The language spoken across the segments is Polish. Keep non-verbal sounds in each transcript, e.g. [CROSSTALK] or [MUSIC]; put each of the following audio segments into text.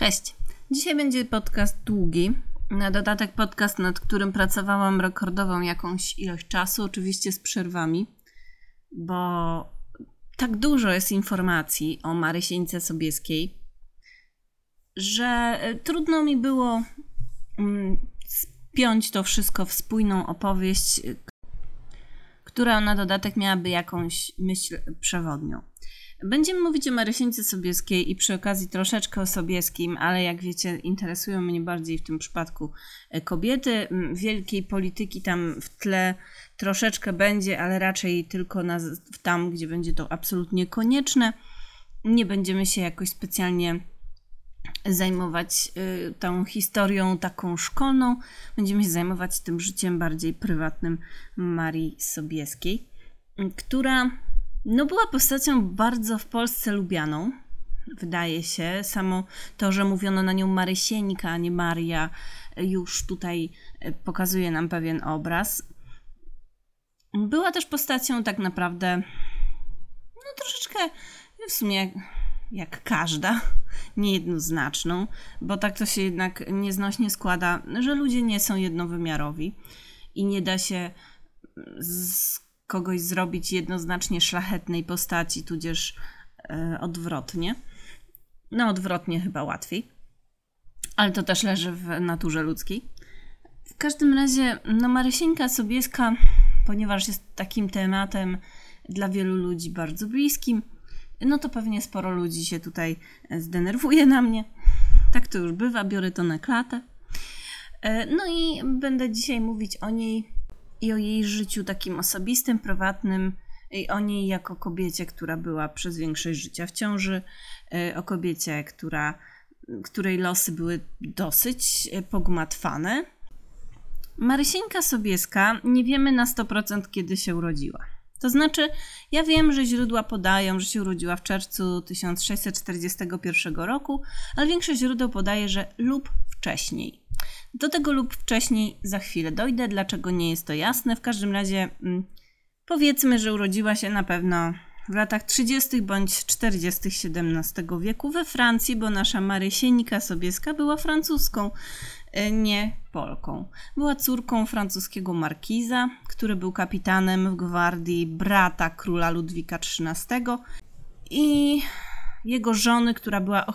Cześć. Dzisiaj będzie podcast długi. Na dodatek podcast, nad którym pracowałam rekordową jakąś ilość czasu, oczywiście z przerwami, bo tak dużo jest informacji o Marysieńce Sobieskiej, że e, trudno mi było mm, spiąć to wszystko w spójną opowieść, która na dodatek miałaby jakąś myśl przewodnią. Będziemy mówić o Marysieńce Sobieskiej i przy okazji troszeczkę o Sobieskim, ale jak wiecie, interesują mnie bardziej w tym przypadku e, kobiety. Wielkiej polityki tam w tle troszeczkę będzie, ale raczej tylko na, tam, gdzie będzie to absolutnie konieczne. Nie będziemy się jakoś specjalnie zajmować y, tą historią taką szkolną. Będziemy się zajmować tym życiem bardziej prywatnym Marii Sobieskiej, która no była postacią bardzo w Polsce lubianą, wydaje się. Samo to, że mówiono na nią Marysieńka, a nie Maria, już tutaj e, pokazuje nam pewien obraz. Była też postacią tak naprawdę, no troszeczkę w sumie jak, każda, [LAUGHS] niejednoznaczną, bo tak to się jednak nieznośnie składa, że ludzie nie są jednowymiarowi i nie da się z kogoś zrobić jednoznacznie szlachetnej postaci, tudzież e, odwrotnie. No, odwrotnie chyba łatwiej, ale to też leży w naturze ludzkiej. W każdym razie, no, Marysieńka Sobieska, ponieważ jest takim tematem dla wielu ludzi bardzo bliskim, no to pewnie sporo ludzi się tutaj zdenerwuje na mnie. Tak to już bywa, biorę to na klatę. E, no i będę dzisiaj mówić o niej i o jej życiu takim osobistym, prywatnym, i o niej jako kobiecie, która była przez większość życia w ciąży, y, o kobiecie, która, której losy były dosyć y, pogmatwane. Marysieńka Sobieska nie wiemy na 100% kiedy się urodziła. To znaczy, ja wiem, że źródła podają, że się urodziła w czerwcu 1641 roku, ale większość źródeł podaje, że lub wcześniej. Do tego lub wcześniej za chwilę dojdę, dlaczego nie jest to jasne. W każdym razie mm, powiedzmy, że urodziła się na pewno w latach 30. bądź 40. XVII wieku we Francji, bo nasza Marysieńka Sobieska była francuską, e, nie Polką. Była córką francuskiego markiza, który był kapitanem w gwardii brata króla Ludwika XIII i jego żony, która była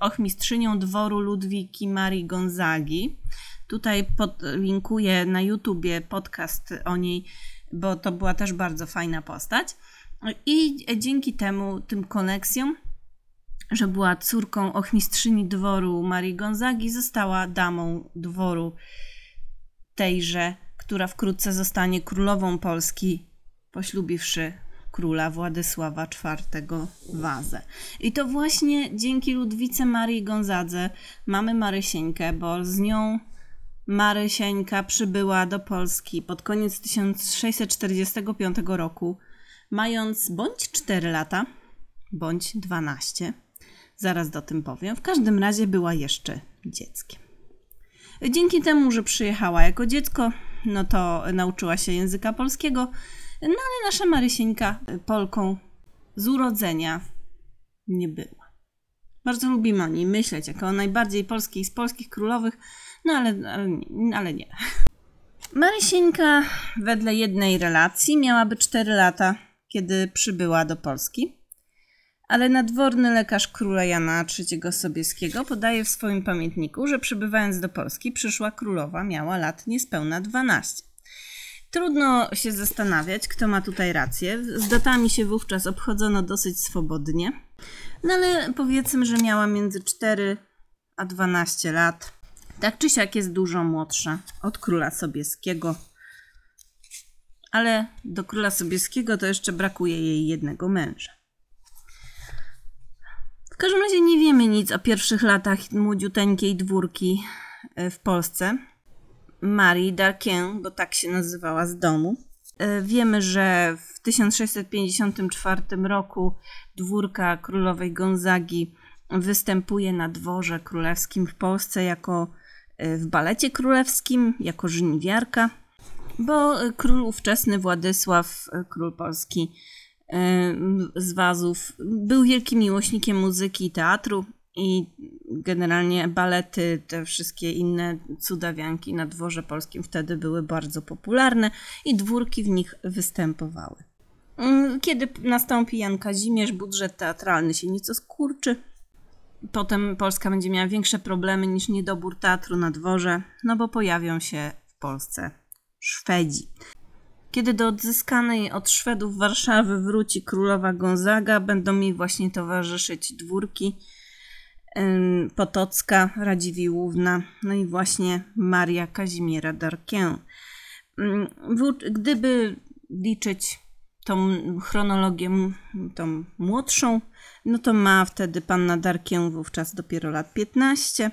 ochmistrzynią dworu Ludwiki Marii Gonzagi. Tutaj podlinkuję na YouTubie podcast o niej, bo to była też bardzo fajna postać. I dzięki temu, tym koneksjom, że była córką ochmistrzyni dworu Marii Gonzagi, została damą dworu tejże, która wkrótce zostanie królową Polski, poślubiwszy króla Władysława IV Wazę. I to właśnie dzięki Ludwice Marii Gonzadze mamy Marysieńkę, bo z nią Marysieńka przybyła do Polski pod koniec 1645 roku, mając bądź 4 lata, bądź 12. Zaraz do tym powiem. W każdym razie była jeszcze dzieckiem. Dzięki temu, że przyjechała jako dziecko, no to nauczyła się języka polskiego, no ale nasza Marysieńka y, Polką z urodzenia nie była. Bardzo lubimy o niej myśleć jako o najbardziej polskiej z polskich królowych, no ale, ale, ale nie. Marysieńka wedle jednej relacji miałaby 4 lata, kiedy przybyła do Polski. Ale nadworny lekarz króla Jana III Sobieskiego podaje w swoim pamiętniku, że przybywając do Polski przyszła królowa miała lat niespełna 12. Trudno się zastanawiać, kto ma tutaj rację. Z datami się wówczas obchodzono dosyć swobodnie. No ale powiedzmy, że miała między 4 a 12 lat. Tak czy siak jest dużo młodsza od króla Sobieskiego. Ale do króla Sobieskiego to jeszcze brakuje jej jednego męża. W każdym razie nie wiemy nic o pierwszych latach młodziuteńkiej dwórki e, w Polsce. Marii Darquin, bo tak się nazywała z domu. E, wiemy, że w 1654 roku dwórka królowej Gonzagi występuje na dworze królewskim w Polsce jako e, w balecie królewskim, jako żniwiarka, bo król ówczesny Władysław, e, król Polski z Wazów, był wielkim miłośnikiem muzyki i teatru i generalnie balety, te wszystkie inne cudawianki na dworze polskim wtedy były bardzo popularne i dwórki w nich występowały. Mm, kiedy nastąpi Jan Kazimierz, budżet teatralny się nieco skurczy. Potem Polska będzie miała większe problemy niż niedobór teatru na dworze, no bo pojawią się w Polsce Szwedzi. Kiedy do odzyskanej od Szwedów Warszawy wróci królowa Gonzaga, będą jej właśnie towarzyszyć dwórki Potocka, Radziwiłłówna, no i właśnie Maria Kazimiera Darkę. Gdyby liczyć tą chronologię, tą młodszą, no to ma wtedy panna Darkę wówczas dopiero lat 15.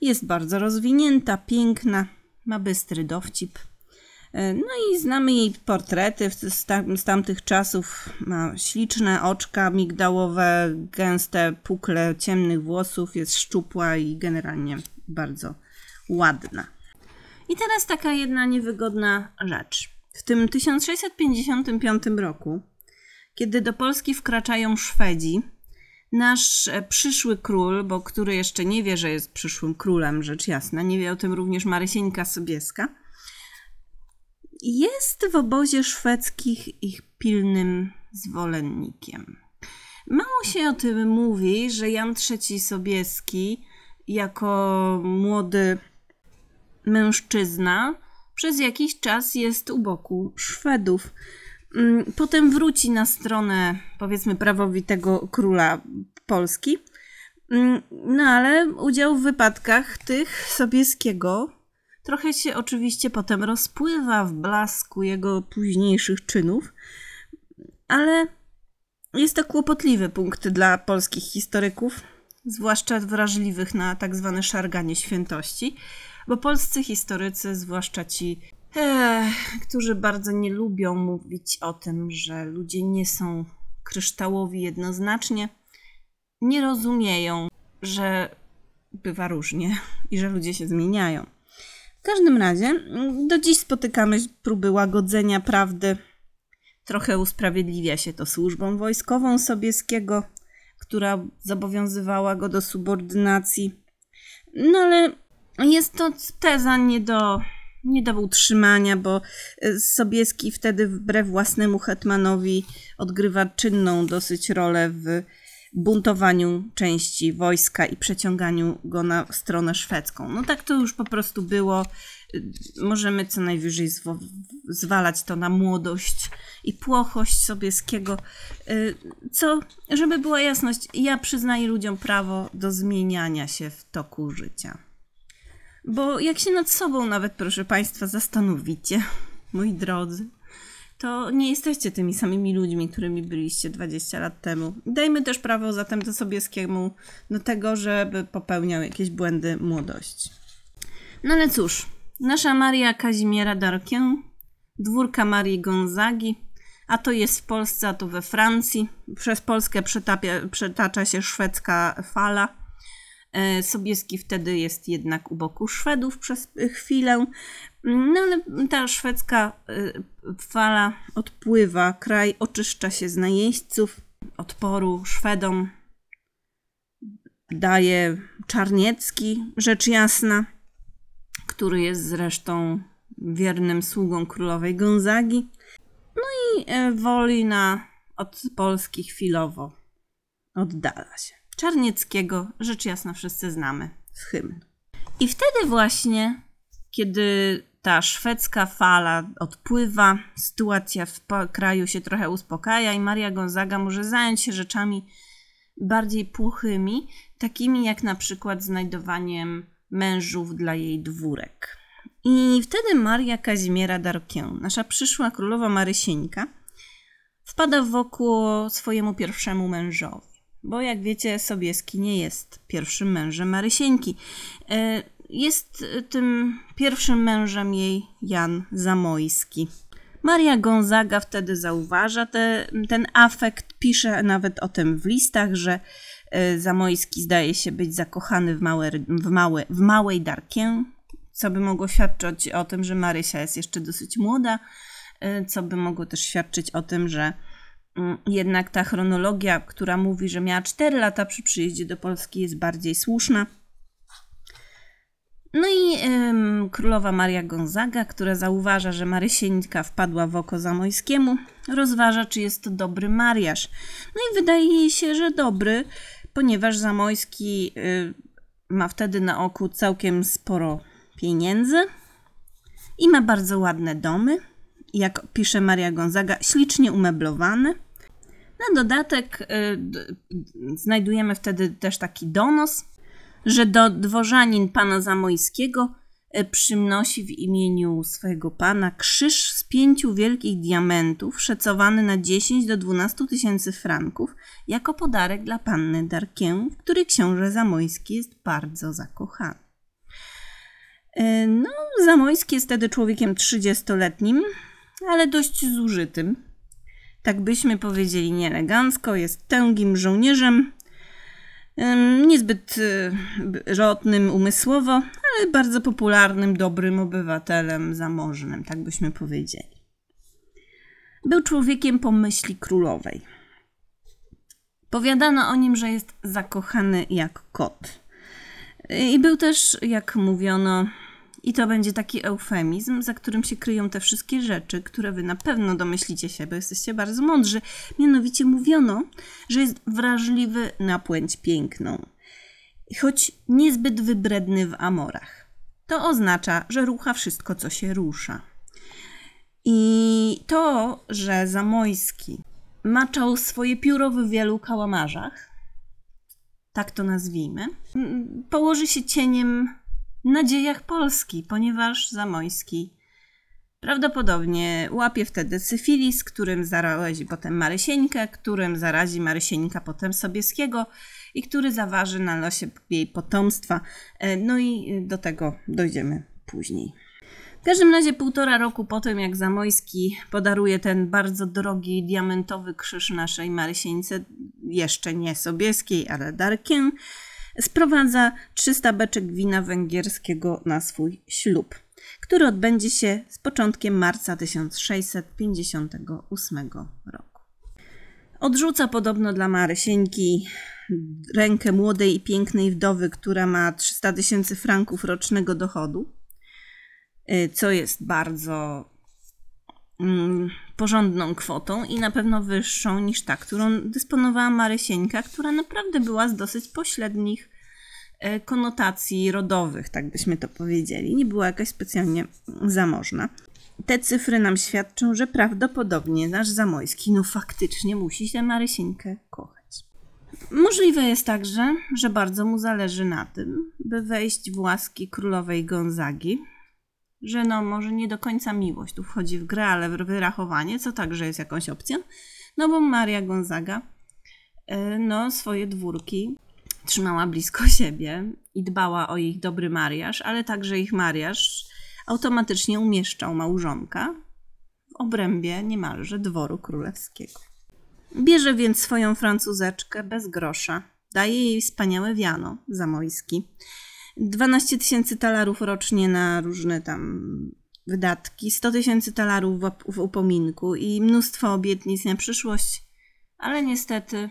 Jest bardzo rozwinięta, piękna, ma bystry dowcip. E, no i znamy jej portrety z, tam, z tamtych czasów. Ma śliczne oczka migdałowe, gęste pukle ciemnych włosów, jest szczupła i generalnie bardzo ładna. I teraz taka jedna niewygodna rzecz. W tym 1655 roku, kiedy do Polski wkraczają Szwedzi, nasz e, przyszły król, bo który jeszcze nie wie, że jest przyszłym królem, rzecz jasna, nie wie o tym również Marysieńka Sobieska, jest w obozie szwedzkich ich pilnym zwolennikiem. Mało się o tym mówi, że Jan III Sobieski jako młody mężczyzna przez jakiś czas jest u boku Szwedów. Mm, potem wróci na stronę, powiedzmy, prawowitego króla Polski. Mm, no ale udział w wypadkach tych Sobieskiego trochę się oczywiście potem rozpływa w blasku jego późniejszych czynów, ale jest to kłopotliwy punkt dla polskich historyków, zwłaszcza wrażliwych na tak zwane szarganie świętości, bo polscy historycy, zwłaszcza ci, e, którzy bardzo nie lubią mówić o tym, że ludzie nie są kryształowi jednoznacznie, nie rozumieją, że bywa różnie i że ludzie się zmieniają. W każdym razie, do dziś spotykamy próby łagodzenia prawdy. Trochę usprawiedliwia się to służbą wojskową Sobieskiego, która zobowiązywała go do subordynacji. No ale jest to teza nie do, nie do utrzymania, bo e, Sobieski wtedy wbrew własnemu hetmanowi odgrywa czynną dosyć rolę w buntowaniu części wojska i przeciąganiu go na stronę szwedzką. No tak to już po prostu było. Możemy co najwyżej zwalać to na młodość i płochość Sobieskiego. Y, co, żeby była jasność, ja przyznaję ludziom prawo do zmieniania się w toku życia. Bo jak się nad sobą nawet, proszę Państwa, zastanowicie, [LAUGHS] moi drodzy, to nie jesteście tymi samymi ludźmi, którymi byliście 20 lat temu. Dajmy też prawo zatem do Sobieskiemu do tego, żeby popełniał jakieś błędy młodości. No ale cóż, nasza Maria Kazimiera Darkę, dwórka Marii Gonzagi, a to jest w Polsce, a to we Francji. Przez Polskę przetapia, przetacza się szwedzka fala. E, Sobieski wtedy jest jednak u boku Szwedów przez chwilę. No ale ta szwedzka y, fala odpływa, kraj oczyszcza się z najeźdźców, odporu Szwedom daje Czarniecki, rzecz jasna, który jest zresztą wiernym sługą królowej Gonzagi. No i e, Wolina od Polski chwilowo oddala się. Czarnieckiego, rzecz jasna, wszyscy znamy z hymn. I wtedy właśnie, kiedy ta szwedzka fala odpływa, sytuacja w kraju się trochę uspokaja i Maria Gonzaga może zająć się rzeczami bardziej płochymi, takimi jak na przykład znajdowaniem mężów dla jej dwórek. I wtedy Maria Kazimiera Darkę, nasza przyszła królowa Marysieńka, wpada wokół swojemu pierwszemu mężowi. Bo jak wiecie, Sobieski nie jest pierwszym mężem Marysieńki. E, jest tym pierwszym mężem jej Jan Zamojski. Maria Gonzaga wtedy zauważa te, ten afekt, pisze nawet o tym w listach, że e, Zamojski zdaje się być zakochany w, małe, w, małe, w małej Darkę, co by mogło świadczyć o tym, że Marysia jest jeszcze dosyć młoda, e, co by mogło też świadczyć o tym, że Mm, jednak ta chronologia, która mówi, że miała 4 lata przy przyjeździe do Polski, jest bardziej słuszna. No i ym, królowa Maria Gonzaga, która zauważa, że Marysieńka wpadła w oko Zamojskiemu, rozważa, czy jest to dobry mariaż. No i wydaje jej się, że dobry, ponieważ Zamojski y, ma wtedy na oku całkiem sporo pieniędzy i ma bardzo ładne domy. Jak pisze Maria Gonzaga, ślicznie umeblowane. Na dodatek y, znajdujemy wtedy też taki donos, że do dworzanin pana Zamojskiego y, przynosi w imieniu swojego pana krzyż z pięciu wielkich diamentów, szacowany na 10 do 12 tysięcy franków, jako podarek dla panny Darkę, w której książę Zamojski jest bardzo zakochany. Y, no, Zamojski jest wtedy człowiekiem 30-letnim, ale dość zużytym. Tak byśmy powiedzieli nieelegancko, jest tęgim żołnierzem, niezbyt y, rotnym umysłowo, ale bardzo popularnym, dobrym obywatelem zamożnym, tak byśmy powiedzieli. Był człowiekiem pomyśli królowej. Powiadano o nim, że jest zakochany jak kot. I był też, jak mówiono, i to będzie taki eufemizm, za którym się kryją te wszystkie rzeczy, które wy na pewno domyślicie się, bo jesteście bardzo mądrzy. Mianowicie mówiono, że jest wrażliwy na płeć piękną, choć niezbyt wybredny w amorach. To oznacza, że rucha wszystko, co się rusza. I to, że Zamojski maczał swoje pióro w wielu kałamarzach, tak to nazwijmy, położy się cieniem na dziejach Polski, ponieważ Zamojski prawdopodobnie łapie wtedy syfilis, którym zarazi potem Marysieńkę, którym zarazi Marysieńka potem Sobieskiego i który zaważy na losie jej potomstwa. E, no i do tego dojdziemy później. W każdym razie półtora roku po tym, jak Zamojski podaruje ten bardzo drogi diamentowy krzyż naszej Marysieńce, jeszcze nie Sobieskiej, ale Darkiem, sprowadza 300 beczek wina węgierskiego na swój ślub, który odbędzie się z początkiem marca 1658 roku. Odrzuca podobno dla Marysieńki rękę młodej i pięknej wdowy, która ma 300 tysięcy franków rocznego dochodu, y, co jest bardzo mm, porządną kwotą i na pewno wyższą niż ta, którą dysponowała Marysieńka, która naprawdę była z dosyć pośrednich e, konotacji rodowych, tak byśmy to powiedzieli. Nie była jakaś specjalnie zamożna. Te cyfry nam świadczą, że prawdopodobnie nasz Zamojski no faktycznie musi się Marysieńkę kochać. Możliwe jest także, że bardzo mu zależy na tym, by wejść w łaski królowej Gonzagi, że no może nie do końca miłość tu wchodzi w grę, ale wyrachowanie, co także jest jakąś opcją, no bo Maria Gonzaga e, no swoje dwórki trzymała blisko [LAUGHS] siebie i dbała o ich dobry mariaż, ale także ich mariaż automatycznie umieszczał małżonka w obrębie niemalże dworu królewskiego. Bierze więc swoją francuzeczkę bez grosza, daje jej wspaniałe wiano zamojski, 12 tysięcy talarów rocznie na różne tam wydatki, 100 tysięcy talarów w, upominku i mnóstwo obietnic na przyszłość, ale niestety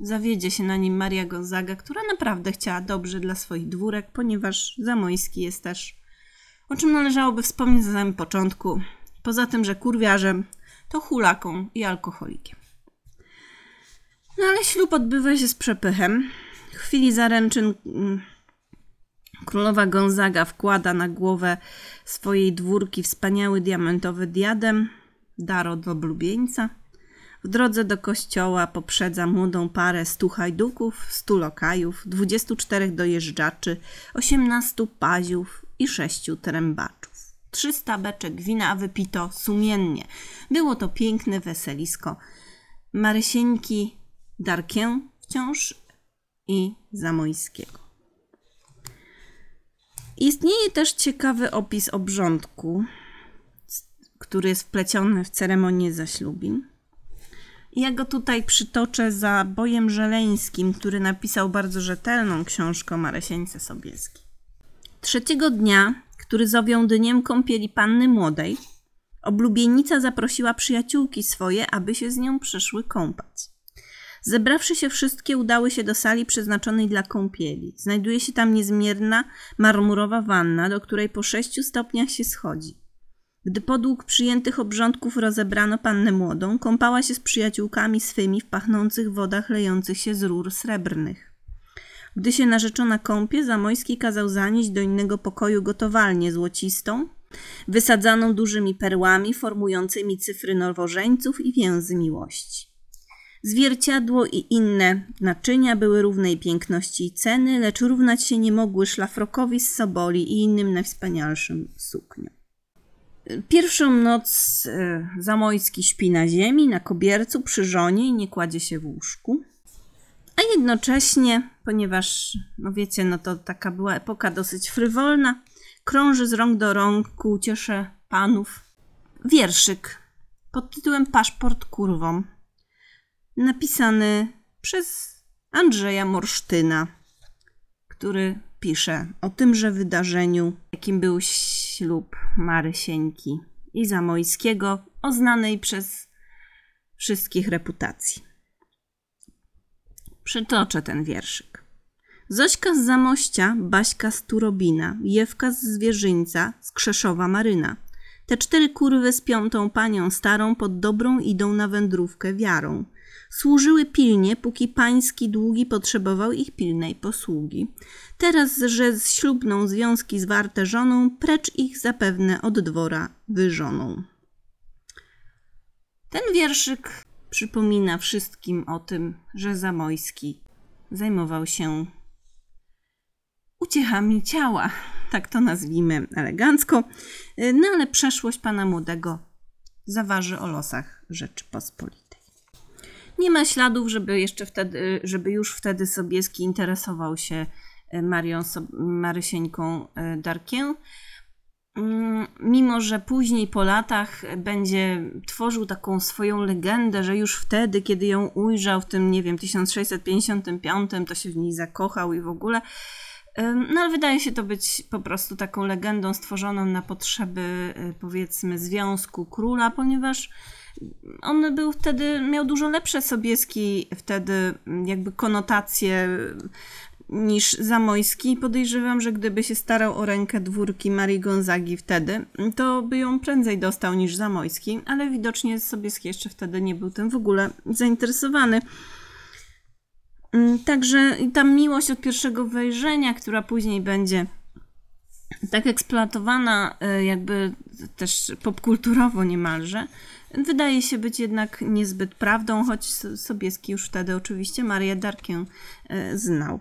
zawiedzie się na nim Maria Gonzaga, która naprawdę chciała dobrze dla swoich dwórek, ponieważ Zamojski jest też, o czym należałoby wspomnieć na samym początku, poza tym, że kurwiarzem, to hulaką i alkoholikiem. No ale ślub odbywa się z przepychem. W chwili zaręczyn mm, Królowa Gonzaga wkłada na głowę swojej dwórki wspaniały diamentowy diadem, dar od oblubieńca. W drodze do kościoła poprzedza młodą parę stu hajduków, stu lokajów, dwudziestu czterech dojeżdżaczy, osiemnastu paziów i sześciu trębaczów. Trzysta beczek wina wypito sumiennie. Było to piękne weselisko. Marysieńki, Darkę wciąż i Zamojskiego. Istnieje też ciekawy opis obrządku, który jest wpleciony w ceremonię zaślubin. Ja go tutaj przytoczę za Bojem Żeleńskim, który napisał bardzo rzetelną książkę o Maresieńce Sobieskiej. Trzeciego dnia, który zowią dniem kąpieli panny młodej, Oblubienica zaprosiła przyjaciółki swoje, aby się z nią przyszły kąpać. Zebrawszy się wszystkie, udały się do sali przeznaczonej dla kąpieli. Znajduje się tam niezmierna marmurowa wanna, do której po sześciu stopniach się schodzi. Gdy podług przyjętych obrządków rozebrano pannę młodą, kąpała się z przyjaciółkami swymi w pachnących wodach lejących się z rur srebrnych. Gdy się narzeczona kąpie, Zamojski kazał zanieść do innego pokoju gotowalnię złocistą, wysadzaną dużymi perłami formującymi cyfry nowożeńców i więzy miłości. Zwierciadło i inne naczynia były równej piękności i ceny, lecz równać się nie mogły szlafrokowi z Soboli i innym najwspanialszym sukniom. Pierwszą noc e, Zamojski śpi na ziemi, na kobiercu, przy żonie i nie kładzie się w łóżku. A jednocześnie, ponieważ, no wiecie, no to taka była epoka dosyć frywolna, krąży z rąk do rąk ku uciesze panów wierszyk pod tytułem Paszport kurwą, napisany przez Andrzeja Morsztyna, który pisze o tymże wydarzeniu, jakim był ślub Marysieńki i Zamojskiego, o znanej przez wszystkich reputacji. Przytoczę ten wierszyk. Zośka z Zamościa, Baśka z Turobina, Jewka z Zwierzyńca, z Krzeszowa Maryna. Te cztery kurwy z piątą panią starą pod dobrą idą na wędrówkę wiarą. Służyły pilnie, póki pański długi potrzebował ich pilnej posługi. Teraz, że z ślubną związki zwarte żoną, precz ich zapewne od dwora wyżoną. Ten wierszyk przypomina wszystkim o tym, że Zamojski zajmował się uciechami ciała, tak to nazwijmy elegancko, no ale przeszłość pana młodego zaważy o losach Rzeczypospolitej. Nie ma śladów, żeby jeszcze wtedy, żeby już wtedy Sobieski interesował się e, Marią Marysieńką e, Darkiem. Mm, mimo, że później po latach będzie tworzył taką swoją legendę, że już wtedy, kiedy ją ujrzał w tym, nie wiem, 1655, to się w niej zakochał i w ogóle. No ale wydaje się to być po prostu taką legendą stworzoną na potrzeby, e, powiedzmy, związku króla, ponieważ on był wtedy, miał dużo lepsze Sobieski wtedy jakby konotacje niż Zamojski. Podejrzewam, że gdyby się starał o rękę dwórki Marii Gonzagi wtedy, to by ją prędzej dostał niż Zamojski, ale widocznie Sobieski jeszcze wtedy nie był tym w ogóle zainteresowany. Także ta miłość od pierwszego wejrzenia, która później będzie tak eksploatowana, e, jakby też popkulturowo niemalże, wydaje się być jednak niezbyt prawdą, choć Sobieski już wtedy oczywiście Marię Darkę e, znał.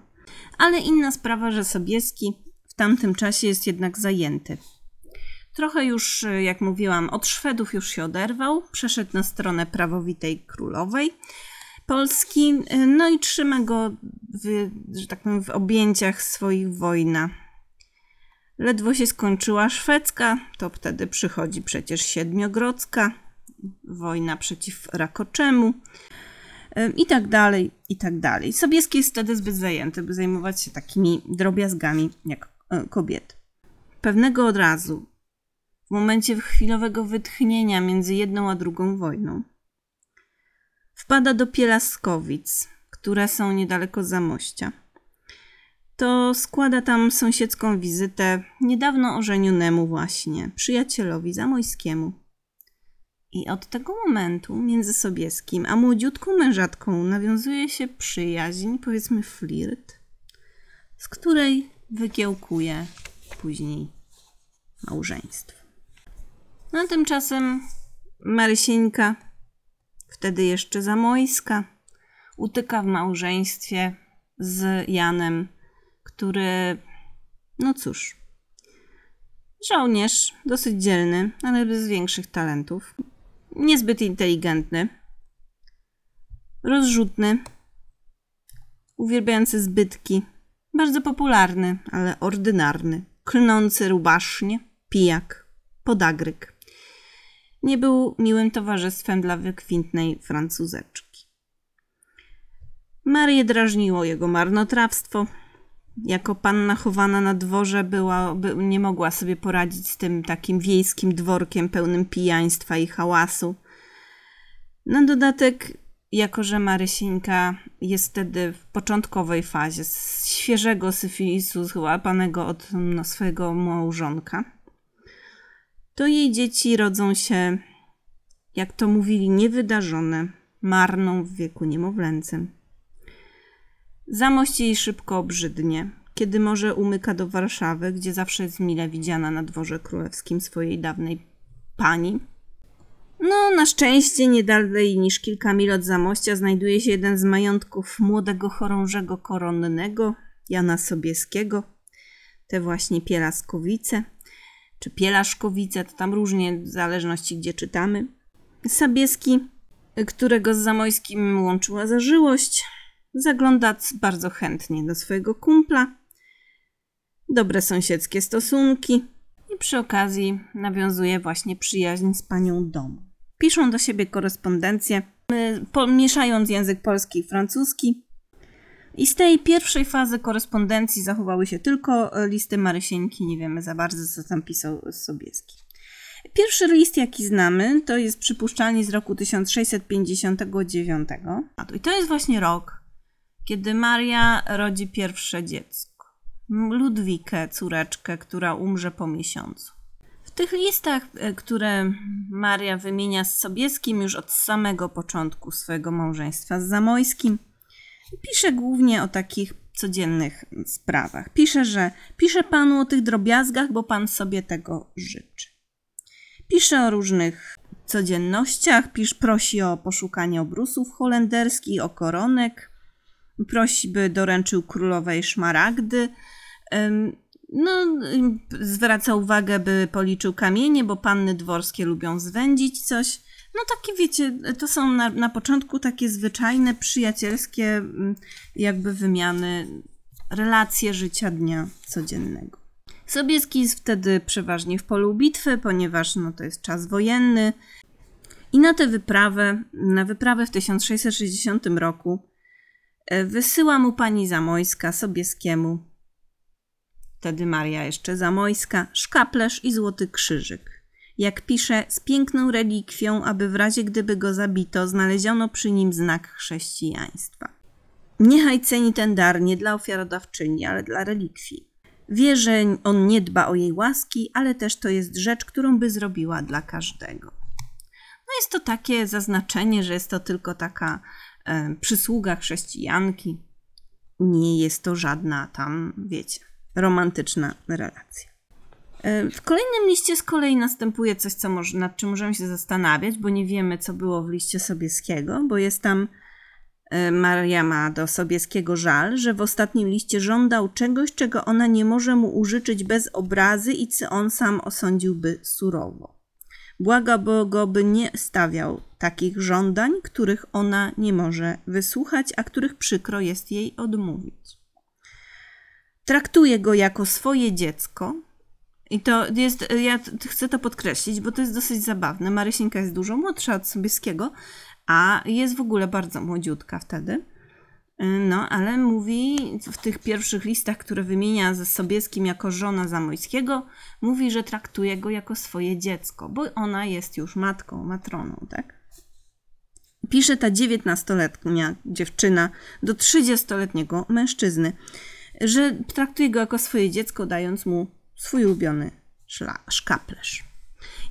Ale inna sprawa, że Sobieski w tamtym czasie jest jednak zajęty. Trochę już, e, jak mówiłam, od Szwedów już się oderwał, przeszedł na stronę prawowitej królowej Polski, e, no i trzyma go, w, że tak powiem, w objęciach swoich wojna. Ledwo się skończyła szwedzka, to wtedy przychodzi przecież siedmiogrodzka, wojna przeciw Rakoczemu i tak dalej, i tak dalej. Sobieski jest wtedy zbyt zajęty, by zajmować się takimi drobiazgami jak e, kobiety. Pewnego od razu, w momencie chwilowego wytchnienia między jedną a drugą wojną, wpada do Pielaskowic, które są niedaleko Zamościa. To składa tam sąsiedzką wizytę niedawno ożenionemu właśnie przyjacielowi zamojskiemu. I od tego momentu między Sobieskim a młodziutką mężatką nawiązuje się przyjaźń, powiedzmy flirt, z której wykiełkuje później małżeństwo. No a tymczasem Marysieńka, wtedy jeszcze zamojska, utyka w małżeństwie z Janem, który, no cóż, żołnierz, dosyć dzielny, ale bez większych talentów. Niezbyt inteligentny, rozrzutny, uwielbiający zbytki, bardzo popularny, ale ordynarny, klnący rubasznie, pijak, podagryk. Nie był miłym towarzystwem dla wykwintnej francuzeczki. Marię drażniło jego marnotrawstwo, jako panna chowana na dworze była, by, nie mogła sobie poradzić z tym takim wiejskim dworkiem pełnym pijaństwa i hałasu. Na dodatek, jako że Marysieńka jest wtedy w początkowej fazie świeżego syfilisu złapanego od no, swojego małżonka, to jej dzieci rodzą się, jak to mówili, niewydarzone, marną w wieku niemowlęcym. Zamość jej szybko obrzydnie, kiedy może umyka do Warszawy, gdzie zawsze jest mile widziana na dworze królewskim swojej dawnej pani. No, na szczęście nie dalej niż kilka mil od Zamościa znajduje się jeden z majątków młodego chorążego koronnego, Jana Sobieskiego, te właśnie Pielaskowice, czy Pielaszkowice, to tam różnie, w zależności gdzie czytamy. Sabieski, którego z Zamojskim łączyła zażyłość, Zagląda bardzo chętnie do swojego kumpla. Dobre sąsiedzkie stosunki i przy okazji nawiązuje właśnie przyjaźń z panią domu. Piszą do siebie korespondencję, y, mieszając język polski i francuski. I z tej pierwszej fazy korespondencji zachowały się tylko y, listy Marysieńki, nie wiemy za bardzo, co tam pisał Sobieski. Pierwszy list, jaki znamy, to jest przypuszczalnie z roku 1659. I to jest właśnie rok, kiedy Maria rodzi pierwsze dziecko. Ludwikę, córeczkę, która umrze po miesiącu. W tych listach, e, które Maria wymienia z Sobieskim już od samego początku swojego małżeństwa z Zamojskim, pisze głównie o takich codziennych sprawach. Pisze, że pisze panu o tych drobiazgach, bo pan sobie tego życzy. Pisze o różnych codziennościach, pisz, prosi o poszukanie obrusów holenderskich, o koronek, prosi, by doręczył królowej szmaragdy. No, zwraca uwagę, by policzył kamienie, bo panny dworskie lubią zwędzić coś. No takie wiecie, to są na, na początku takie zwyczajne, przyjacielskie mm, jakby wymiany, relacje życia dnia codziennego. Sobieski jest wtedy przeważnie w polu bitwy, ponieważ no, to jest czas wojenny. I na tę wyprawę, na wyprawę w 1660 roku E, wysyła mu pani Zamojska Sobieskiemu, wtedy Maria jeszcze Zamojska, szkaplerz i złoty krzyżyk. Jak pisze, z piękną relikwią, aby w razie gdyby go zabito, znaleziono przy nim znak chrześcijaństwa. Niechaj ceni ten dar nie dla ofiarodawczyni, ale dla relikwii. Wie, że on nie dba o jej łaski, ale też to jest rzecz, którą by zrobiła dla każdego. No jest to takie zaznaczenie, że jest to tylko taka E, przysługa chrześcijanki. Nie jest to żadna tam, wiecie, romantyczna relacja. E, w kolejnym liście z kolei następuje coś, co może, nad czym możemy się zastanawiać, bo nie wiemy, co było w liście Sobieskiego, bo jest tam e, Maria ma do Sobieskiego żal, że w ostatnim liście żądał czegoś, czego ona nie może mu użyczyć bez obrazy i co on sam osądziłby surowo. Błaga go, by nie stawiał takich żądań, których ona nie może wysłuchać, a których przykro jest jej odmówić. Traktuje go jako swoje dziecko. I to jest, ja chcę to podkreślić, bo to jest dosyć zabawne. Marysinka jest dużo młodsza od Sobieskiego, a jest w ogóle bardzo młodziutka wtedy. No, ale mówi w tych pierwszych listach, które wymienia ze Sobieskim jako żona Zamojskiego, mówi, że traktuje go jako swoje dziecko, bo ona jest już matką, matroną, tak? Pisze ta dziewiętnastoletnia dziewczyna do trzydziestoletniego mężczyzny, że traktuje go jako swoje dziecko, dając mu swój ulubiony szkaplerz.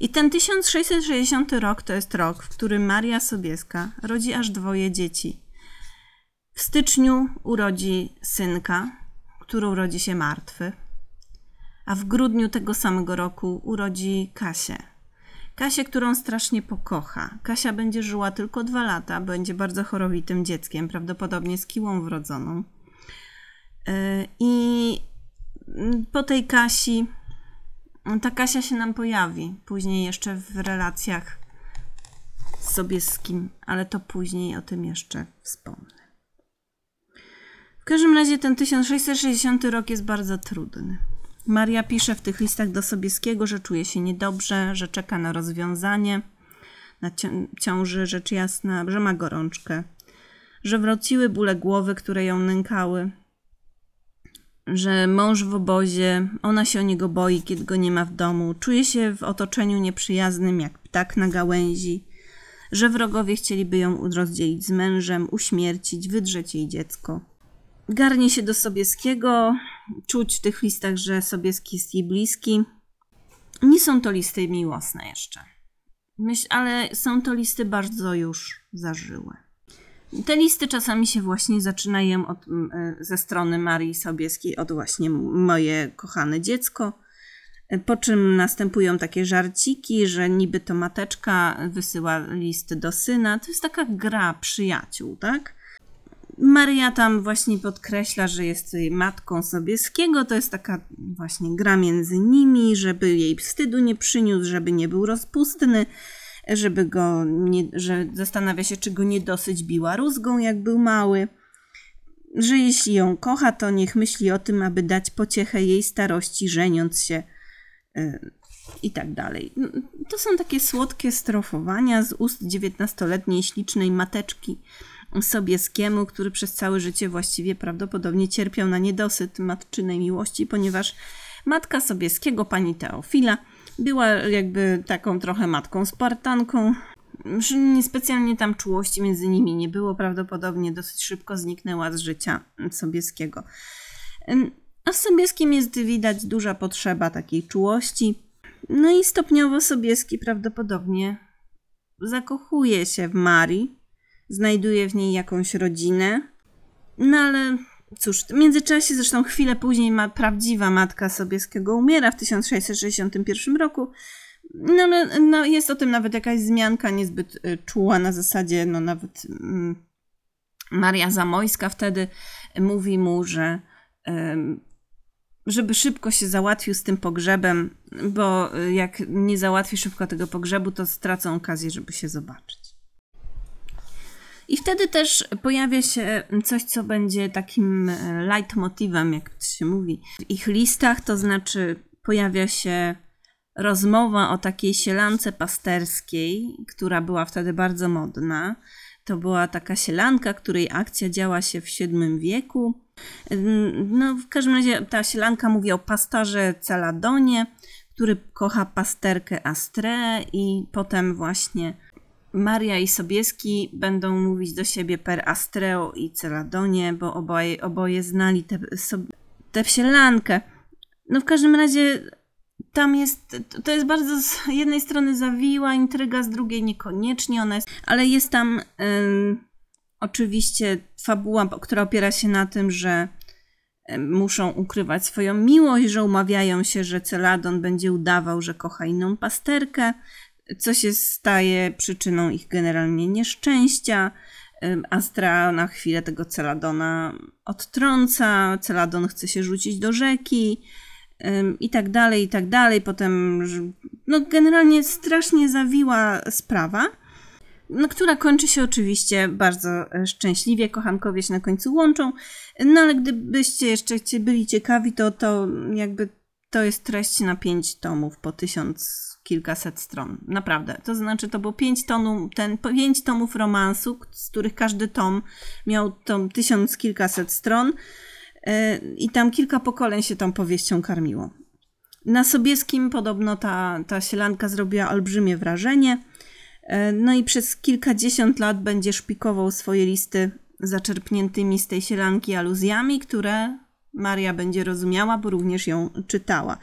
I ten 1660 rok to jest rok, w którym Maria Sobieska rodzi aż dwoje dzieci – w styczniu urodzi synka, który urodzi się martwy, a w grudniu tego samego roku urodzi Kasię. Kasię, którą strasznie pokocha. Kasia będzie żyła tylko dwa lata, będzie bardzo chorowitym dzieckiem, prawdopodobnie z kiłą wrodzoną. E, I po tej Kasi, ta Kasia się nam pojawi później jeszcze w relacjach z Sobieskim, ale to później o tym jeszcze wspomnę. W każdym razie ten 1660 rok jest bardzo trudny. Maria pisze w tych listach do Sobieskiego, że czuje się niedobrze, że czeka na rozwiązanie, na ciąży rzecz jasna, że ma gorączkę, że wróciły bóle głowy, które ją nękały. Że mąż w obozie, ona się o niego boi, kiedy go nie ma w domu, czuje się w otoczeniu nieprzyjaznym jak ptak na gałęzi, że wrogowie chcieliby ją rozdzielić z mężem, uśmiercić, wydrzeć jej dziecko. Garnie się do Sobieskiego, czuć w tych listach, że Sobieski jest jej bliski. Nie są to listy miłosne jeszcze. Myśl, ale są to listy bardzo już zażyłe. Te listy czasami się właśnie zaczynają od, e, ze strony Marii Sobieskiej, od właśnie moje kochane dziecko, e, po czym następują takie żarciki, że niby to mateczka wysyła listy do syna. To jest taka gra przyjaciół, tak? Maria tam właśnie podkreśla, że jest matką Sobieskiego. To jest taka właśnie gra między nimi, żeby jej wstydu nie przyniósł, żeby nie był rozpustny żeby go, nie, że zastanawia się, czy go nie dosyć biła rózgą, jak był mały. Że jeśli ją kocha, to niech myśli o tym, aby dać pociechę jej starości, żeniąc się yy, i tak dalej. To są takie słodkie strofowania z ust dziewiętnastoletniej ślicznej mateczki Sobieskiemu, który przez całe życie właściwie prawdopodobnie cierpiał na niedosyt matczynej miłości, ponieważ matka Sobieskiego, pani Teofila, była jakby taką trochę matką Spartanką. Niespecjalnie tam czułości między nimi nie było, prawdopodobnie dosyć szybko zniknęła z życia Sobieskiego. A w Sobieskim jest widać duża potrzeba takiej czułości. No i stopniowo Sobieski prawdopodobnie zakochuje się w Marii, znajduje w niej jakąś rodzinę. No ale Cóż, w międzyczasie, zresztą chwilę później ma prawdziwa matka Sobieskiego umiera w 1661 roku. No ale no, jest o tym nawet jakaś zmianka niezbyt y, czuła na zasadzie, no nawet mm, Maria Zamojska wtedy mówi mu, że żeby szybko się załatwił z tym pogrzebem, bo y, jak nie załatwi szybko tego pogrzebu, to stracą okazję, żeby się zobaczyć. I wtedy też pojawia się coś, co będzie takim e, leitmotivem, jak to się mówi, w ich listach, to znaczy pojawia się rozmowa o takiej sielance pasterskiej, która była wtedy bardzo modna. To była taka sielanka, której akcja działa się w VII wieku. No, w każdym razie ta sielanka mówi o pastorze Celadonie, który kocha pasterkę Astrę i potem właśnie Maria i Sobieski będą mówić do siebie per Astreo i Celadonie, bo oboje, oboje znali tę te, wsielankę. No w każdym razie tam jest, to jest bardzo z jednej strony zawiła intryga, z drugiej niekoniecznie ona jest, ale jest tam ym, oczywiście fabuła, która opiera się na tym, że muszą ukrywać swoją miłość, że umawiają się, że Celadon będzie udawał, że kocha inną pasterkę, co się staje przyczyną ich generalnie nieszczęścia. Astra na chwilę tego Celadona odtrąca, Celadon chce się rzucić do rzeki i tak dalej, i tak dalej. Potem, no generalnie strasznie zawiła sprawa, no, która kończy się oczywiście bardzo e, szczęśliwie. Kochankowie się na końcu łączą, no ale gdybyście jeszcze byli ciekawi, to, to jakby to jest treść na pięć tomów po tysiąc kilkaset stron. Naprawdę. To znaczy, to było pięć, tonu, ten, pięć tomów romansu, z których każdy tom miał tom tysiąc kilkaset stron yy, i tam kilka pokoleń się tą powieścią karmiło. Na Sobieskim podobno ta, ta sielanka zrobiła olbrzymie wrażenie. Yy, no i przez kilkadziesiąt lat będzie szpikował swoje listy zaczerpniętymi z tej sielanki aluzjami, które Maria będzie rozumiała, bo również ją czytała.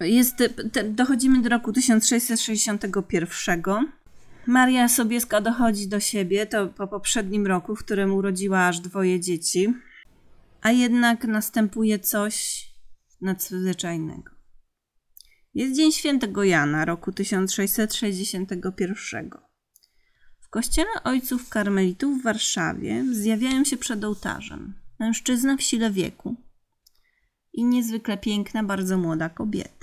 Jest, dochodzimy do roku 1661. Maria Sobieska dochodzi do siebie, to po poprzednim roku, w którym urodziła aż dwoje dzieci, a jednak następuje coś nadzwyczajnego. Jest Dzień Świętego Jana roku 1661. W kościele ojców karmelitów w Warszawie zjawiają się przed ołtarzem mężczyzna w sile wieku i niezwykle piękna, bardzo młoda kobieta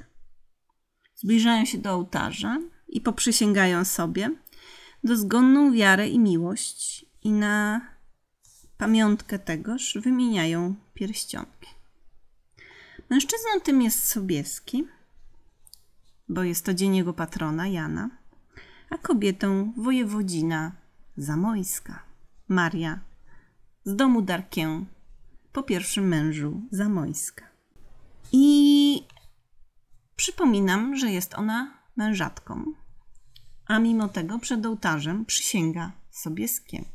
zbliżają się do ołtarza i poprzysięgają sobie dozgonną wiarę i miłość i na pamiątkę tegoż wymieniają pierścionki. Mężczyzną tym jest Sobieski, bo jest to dzień jego patrona Jana, a kobietą wojewodzina zamojska, Maria z domu Darkę po pierwszym mężu Zamojska. I przypominam, że jest ona mężatką, a mimo tego przed ołtarzem przysięga Sobieskiem.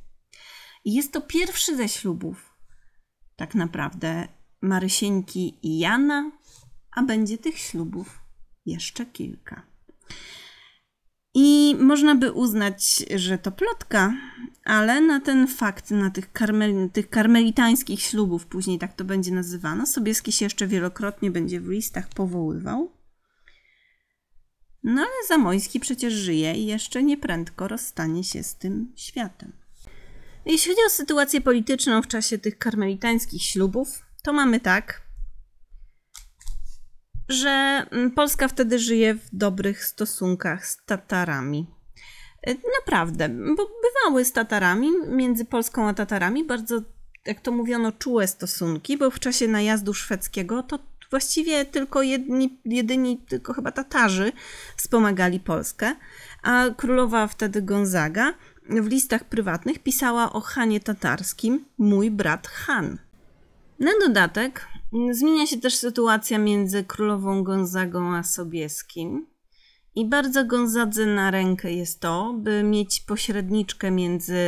I jest to pierwszy ze ślubów, tak naprawdę, Marysieńki i Jana, a będzie tych ślubów jeszcze kilka. I można by uznać, że to plotka, ale na ten fakt, na tych, karmel, tych karmelitańskich ślubów, później tak to będzie nazywano, Sobieski się jeszcze wielokrotnie będzie w listach powoływał. No ale Zamojski przecież żyje i jeszcze nieprędko rozstanie się z tym światem. Jeśli chodzi o sytuację polityczną w czasie tych karmelitańskich ślubów, to mamy tak, że mm, Polska wtedy żyje w dobrych stosunkach z Tatarami. E, naprawdę, bo bywały z Tatarami, między Polską a Tatarami bardzo, jak to mówiono, czułe stosunki, bo w czasie najazdu szwedzkiego to właściwie tylko jedni, jedyni, tylko chyba Tatarzy wspomagali Polskę, a królowa wtedy Gonzaga w listach prywatnych pisała o Hanie Tatarskim, mój brat Han. Na dodatek zmienia się też sytuacja między królową Gonzagą a Sobieskim. I bardzo Gonzadze na rękę jest to, by mieć pośredniczkę między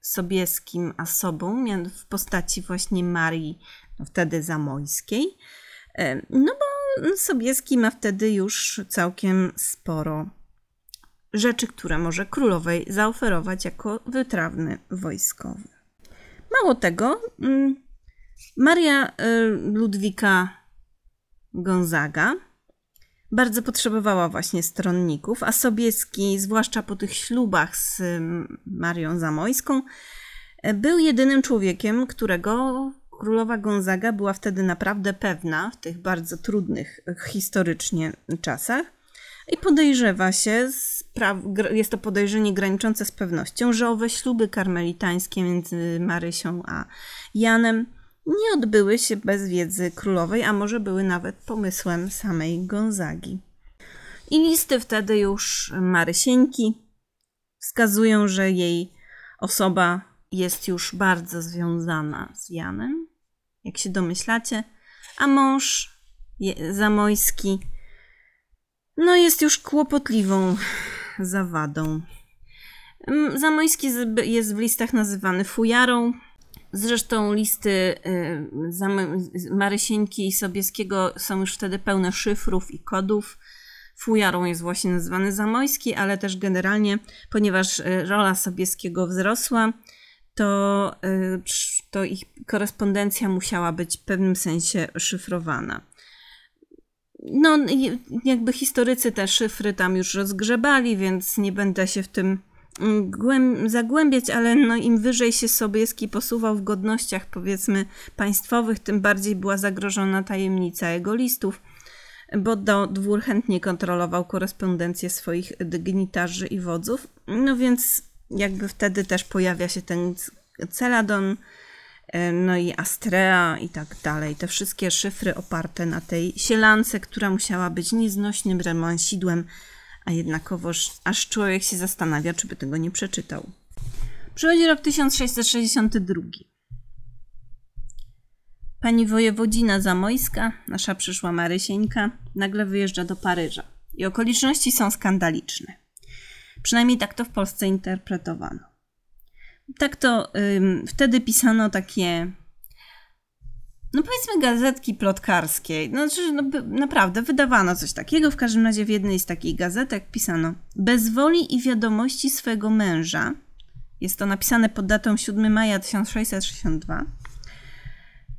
Sobieskim a sobą, w postaci właśnie Marii, wtedy Zamojskiej. E, no bo Sobieski ma wtedy już całkiem sporo rzeczy, które może królowej zaoferować jako wytrawny wojskowy. Mało tego, mm, Maria y, Ludwika Gonzaga bardzo potrzebowała właśnie stronników, a Sobieski, zwłaszcza po tych ślubach z Marią Zamojską, był jedynym człowiekiem, którego królowa Gonzaga była wtedy naprawdę pewna w tych bardzo trudnych historycznie czasach. I podejrzewa się, jest to podejrzenie graniczące z pewnością, że owe śluby karmelitańskie między Marysią a Janem nie odbyły się bez wiedzy królowej, a może były nawet pomysłem samej Gonzagi. I listy wtedy już Marysieńki wskazują, że jej osoba jest już bardzo związana z Janem, jak się domyślacie, a mąż Zamojski no jest już kłopotliwą zawadą. Zamojski jest w listach nazywany fujarą, Zresztą listy y, Marysieńki i Sobieskiego są już wtedy pełne szyfrów i kodów. Fujarą jest właśnie nazywany Zamojski, ale też generalnie, ponieważ y, rola Sobieskiego wzrosła, to, y, to ich korespondencja musiała być w pewnym sensie szyfrowana. No, jakby historycy te szyfry tam już rozgrzebali, więc nie będę się w tym zagłębiać, ale no im wyżej się Sobieski posuwał w godnościach, powiedzmy, państwowych, tym bardziej była zagrożona tajemnica jego listów, bo do dwór chętnie kontrolował korespondencję swoich dygnitarzy i wodzów. No więc jakby wtedy też pojawia się ten Celadon, no i Astrea i tak dalej. Te wszystkie szyfry oparte na tej sielance, która musiała być nieznośnym remansidłem a jednakowoż aż człowiek się zastanawia, czy by tego nie przeczytał. Przychodzi rok 1662. Pani wojewodzina Zamojska, nasza przyszła Marysieńka, nagle wyjeżdża do Paryża. I okoliczności są skandaliczne. Przynajmniej tak to w Polsce interpretowano. Tak to ym, wtedy pisano takie no powiedzmy gazetki plotkarskie. No, znaczy, no, naprawdę wydawano coś takiego. W każdym razie w jednej z takich gazetek pisano bez woli i wiadomości swego męża. Jest to napisane pod datą 7 maja 1662.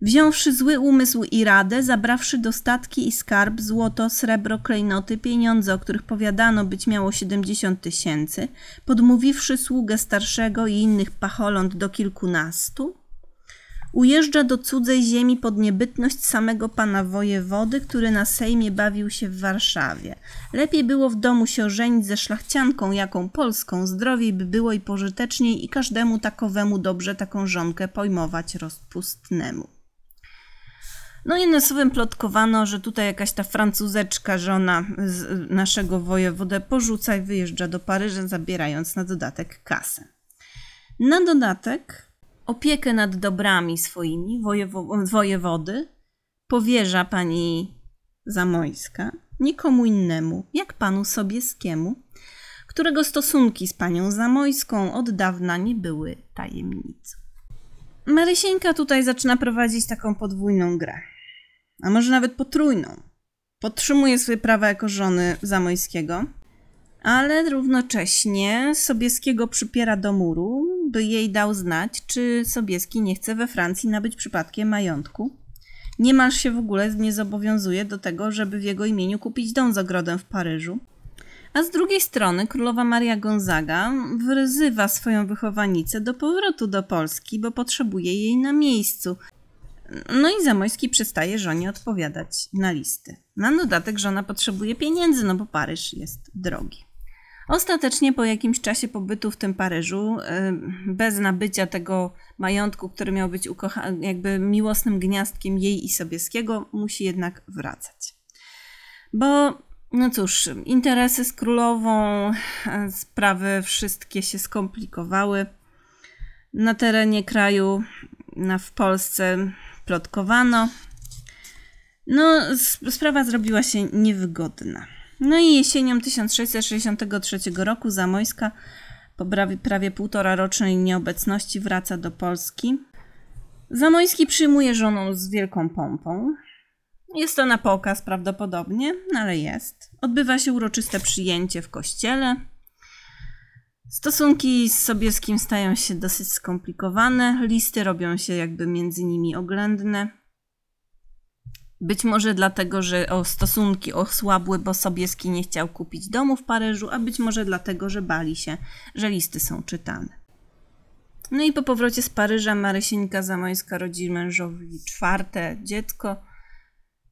Wziąwszy zły umysł i radę, zabrawszy dostatki i skarb, złoto, srebro, klejnoty, pieniądze, o których powiadano być miało 70 tysięcy, podmówiwszy sługę starszego i innych pacholąt do kilkunastu, Ujeżdża do cudzej ziemi pod niebytność samego pana wojewody, który na Sejmie bawił się w Warszawie. Lepiej było w domu się ożenić ze szlachcianką jaką polską, zdrowiej by było i pożyteczniej i każdemu takowemu dobrze taką żonkę pojmować rozpustnemu. No i słowem plotkowano, że tutaj jakaś ta francuzeczka, żona naszego wojewodę porzuca i wyjeżdża do Paryża, zabierając na dodatek kasę. Na dodatek opiekę nad dobrami swoimi wojewo- wojewody powierza pani Zamojska nikomu innemu, jak panu Sobieskiemu, którego stosunki z panią Zamojską od dawna nie były tajemnicą. Marysieńka tutaj zaczyna prowadzić taką podwójną grę, a może nawet potrójną. Podtrzymuje swoje prawa jako żony Zamojskiego, ale równocześnie Sobieskiego przypiera do muru, by jej dał znać, czy Sobieski nie chce we Francji nabyć przypadkiem majątku. Niemal się w ogóle nie zobowiązuje do tego, żeby w jego imieniu kupić dom z ogrodem w Paryżu. A z drugiej strony królowa Maria Gonzaga wyzywa swoją wychowanicę do powrotu do Polski, bo potrzebuje jej na miejscu. No i Zamojski przestaje żonie odpowiadać na listy. Na dodatek żona potrzebuje pieniędzy, no bo Paryż jest drogi. Ostatecznie po jakimś czasie pobytu w tym Paryżu, bez nabycia tego majątku, który miał być jakby miłosnym gniazdkiem jej i Sobieskiego, musi jednak wracać. Bo, no cóż, interesy z królową, sprawy wszystkie się skomplikowały. Na terenie kraju, na, w Polsce plotkowano. No, sprawa zrobiła się niewygodna. No i jesienią 1663 roku Zamojska po prawie, półtora rocznej nieobecności wraca do Polski. Zamojski przyjmuje żonę z wielką pompą. Jest to na pokaz prawdopodobnie, no ale jest. Odbywa się uroczyste przyjęcie w kościele. Stosunki z Sobieskim stają się dosyć skomplikowane, listy robią się jakby między nimi oględne. Być może dlatego, że o stosunki osłabły, bo Sobieski nie chciał kupić domu w Paryżu, a być może dlatego, że bali się, że listy są czytane. No i po powrocie z Paryża Marysieńka Zamojska rodzi mężowi czwarte dziecko,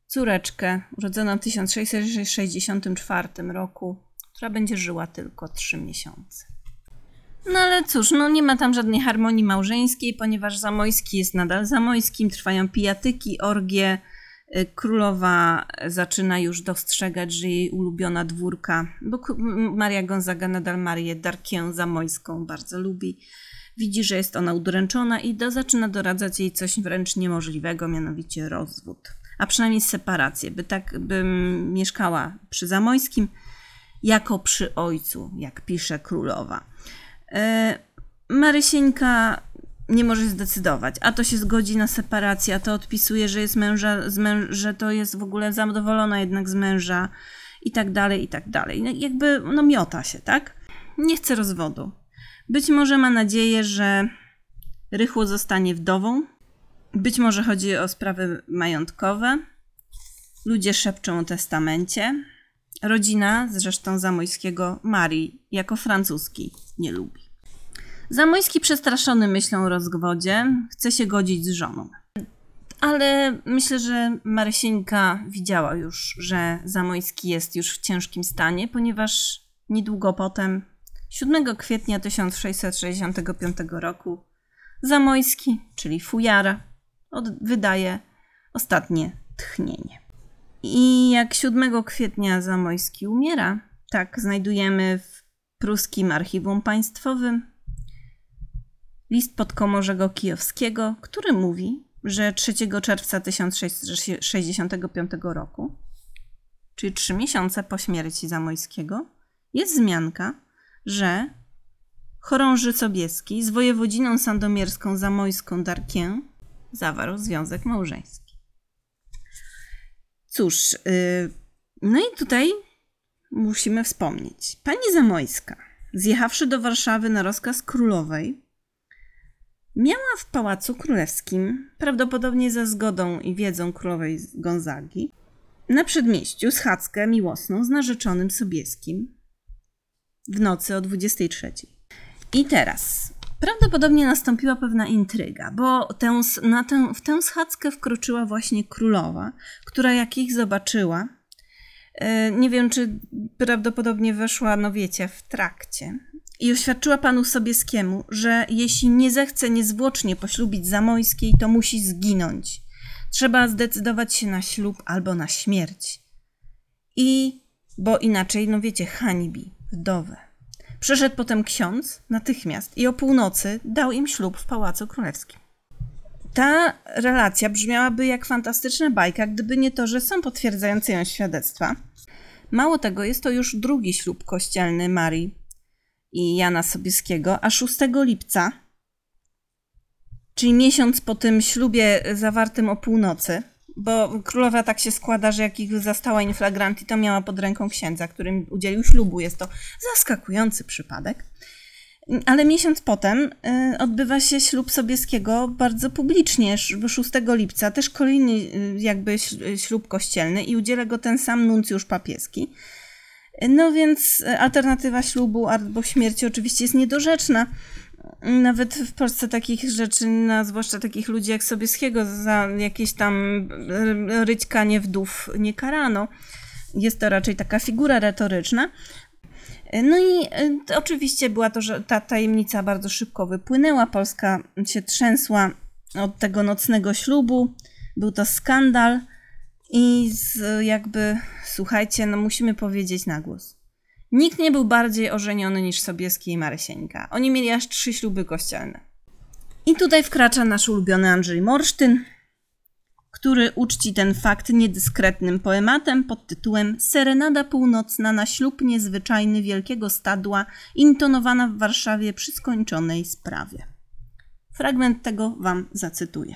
córeczkę urodzoną w 1664 roku, która będzie żyła tylko trzy miesiące. No ale cóż, no nie ma tam żadnej harmonii małżeńskiej, ponieważ Zamojski jest nadal Zamojskim, trwają pijatyki, orgie, Y, królowa zaczyna już dostrzegać, że jej ulubiona dwórka, bo Maria Gonzaga nadal Marię Darkię Zamojską bardzo lubi, widzi, że jest ona udręczona i do, zaczyna doradzać jej coś wręcz niemożliwego, mianowicie rozwód, a przynajmniej separację, by tak by mieszkała przy Zamojskim jako przy ojcu, jak pisze królowa. Y, Marysieńka nie może zdecydować, a to się zgodzi na separację, a to odpisuje, że jest męża, męż, że to jest w ogóle zadowolona jednak z męża i tak dalej, i tak dalej. No, jakby, no miota się, tak? Nie chce rozwodu. Być może ma nadzieję, że rychło zostanie wdową. Być może chodzi o sprawy majątkowe. Ludzie szepczą o testamencie. Rodzina, zresztą Zamojskiego, Marii, jako francuski, nie lubi. Zamojski przestraszony myślą o rozwodzie, chce się godzić z żoną. Ale myślę, że Marysieńka widziała już, że Zamojski jest już w ciężkim stanie, ponieważ niedługo potem, 7 kwietnia 1665 roku, Zamojski, czyli fujara, wydaje ostatnie tchnienie. I jak 7 kwietnia Zamojski umiera, tak znajdujemy w pruskim archiwum państwowym list podkomorzego kijowskiego, który mówi, że 3 czerwca 1665 roku, czyli trzy miesiące po śmierci Zamojskiego, jest wzmianka, że chorąży Sobieski z wojewodziną sandomierską zamojską Darkien zawarł związek małżeński. Cóż, yy, no i tutaj musimy wspomnieć. Pani Zamojska, zjechawszy do Warszawy na rozkaz królowej, Miała w Pałacu Królewskim, prawdopodobnie za zgodą i wiedzą królowej Gonzagi, na przedmieściu schadzkę miłosną z narzeczonym Sobieskim w nocy o 23. I teraz prawdopodobnie nastąpiła pewna intryga, bo tę, na tę, w tę schadzkę wkroczyła właśnie królowa, która jak ich zobaczyła, e, nie wiem czy prawdopodobnie weszła, no wiecie, w trakcie, i oświadczyła panu Sobieskiemu, że jeśli nie zechce niezwłocznie poślubić Zamojskiej, to musi zginąć. Trzeba zdecydować się na ślub albo na śmierć. I, bo inaczej, no wiecie, hańbi wdowę. Przyszedł potem ksiądz natychmiast i o północy dał im ślub w Pałacu Królewskim. Ta relacja brzmiałaby jak fantastyczna bajka, gdyby nie to, że są potwierdzające ją świadectwa. Mało tego, jest to już drugi ślub kościelny Marii i Jana Sobieskiego, a 6 lipca, czyli miesiąc po tym ślubie zawartym o północy, bo królowa tak się składa, że jak ich zastała inflagranti, to miała pod ręką księdza, którym udzielił ślubu. Jest to zaskakujący przypadek. Ale miesiąc potem y, odbywa się ślub Sobieskiego bardzo publicznie, 6 lipca, też kolejny y, jakby ślub kościelny i udziela go ten sam nuncjusz papieski. No więc alternatywa ślubu albo śmierci oczywiście jest niedorzeczna. Nawet w Polsce takich rzeczy, no, zwłaszcza takich ludzi jak Sobieskiego, za jakieś tam ryćkanie wdów nie karano. Jest to raczej taka figura retoryczna. No i y, oczywiście była to, że ta tajemnica bardzo szybko wypłynęła. Polska się trzęsła od tego nocnego ślubu. Był to skandal i z, jakby, słuchajcie, no musimy powiedzieć na głos. Nikt nie był bardziej ożeniony niż Sobieski i Marysieńka. Oni mieli aż trzy śluby kościelne. I tutaj wkracza nasz ulubiony Andrzej Morsztyn, który uczci ten fakt niedyskretnym poematem pod tytułem Serenada północna na ślub niezwyczajny wielkiego stadła, intonowana w Warszawie przy skończonej sprawie. Fragment tego wam zacytuję.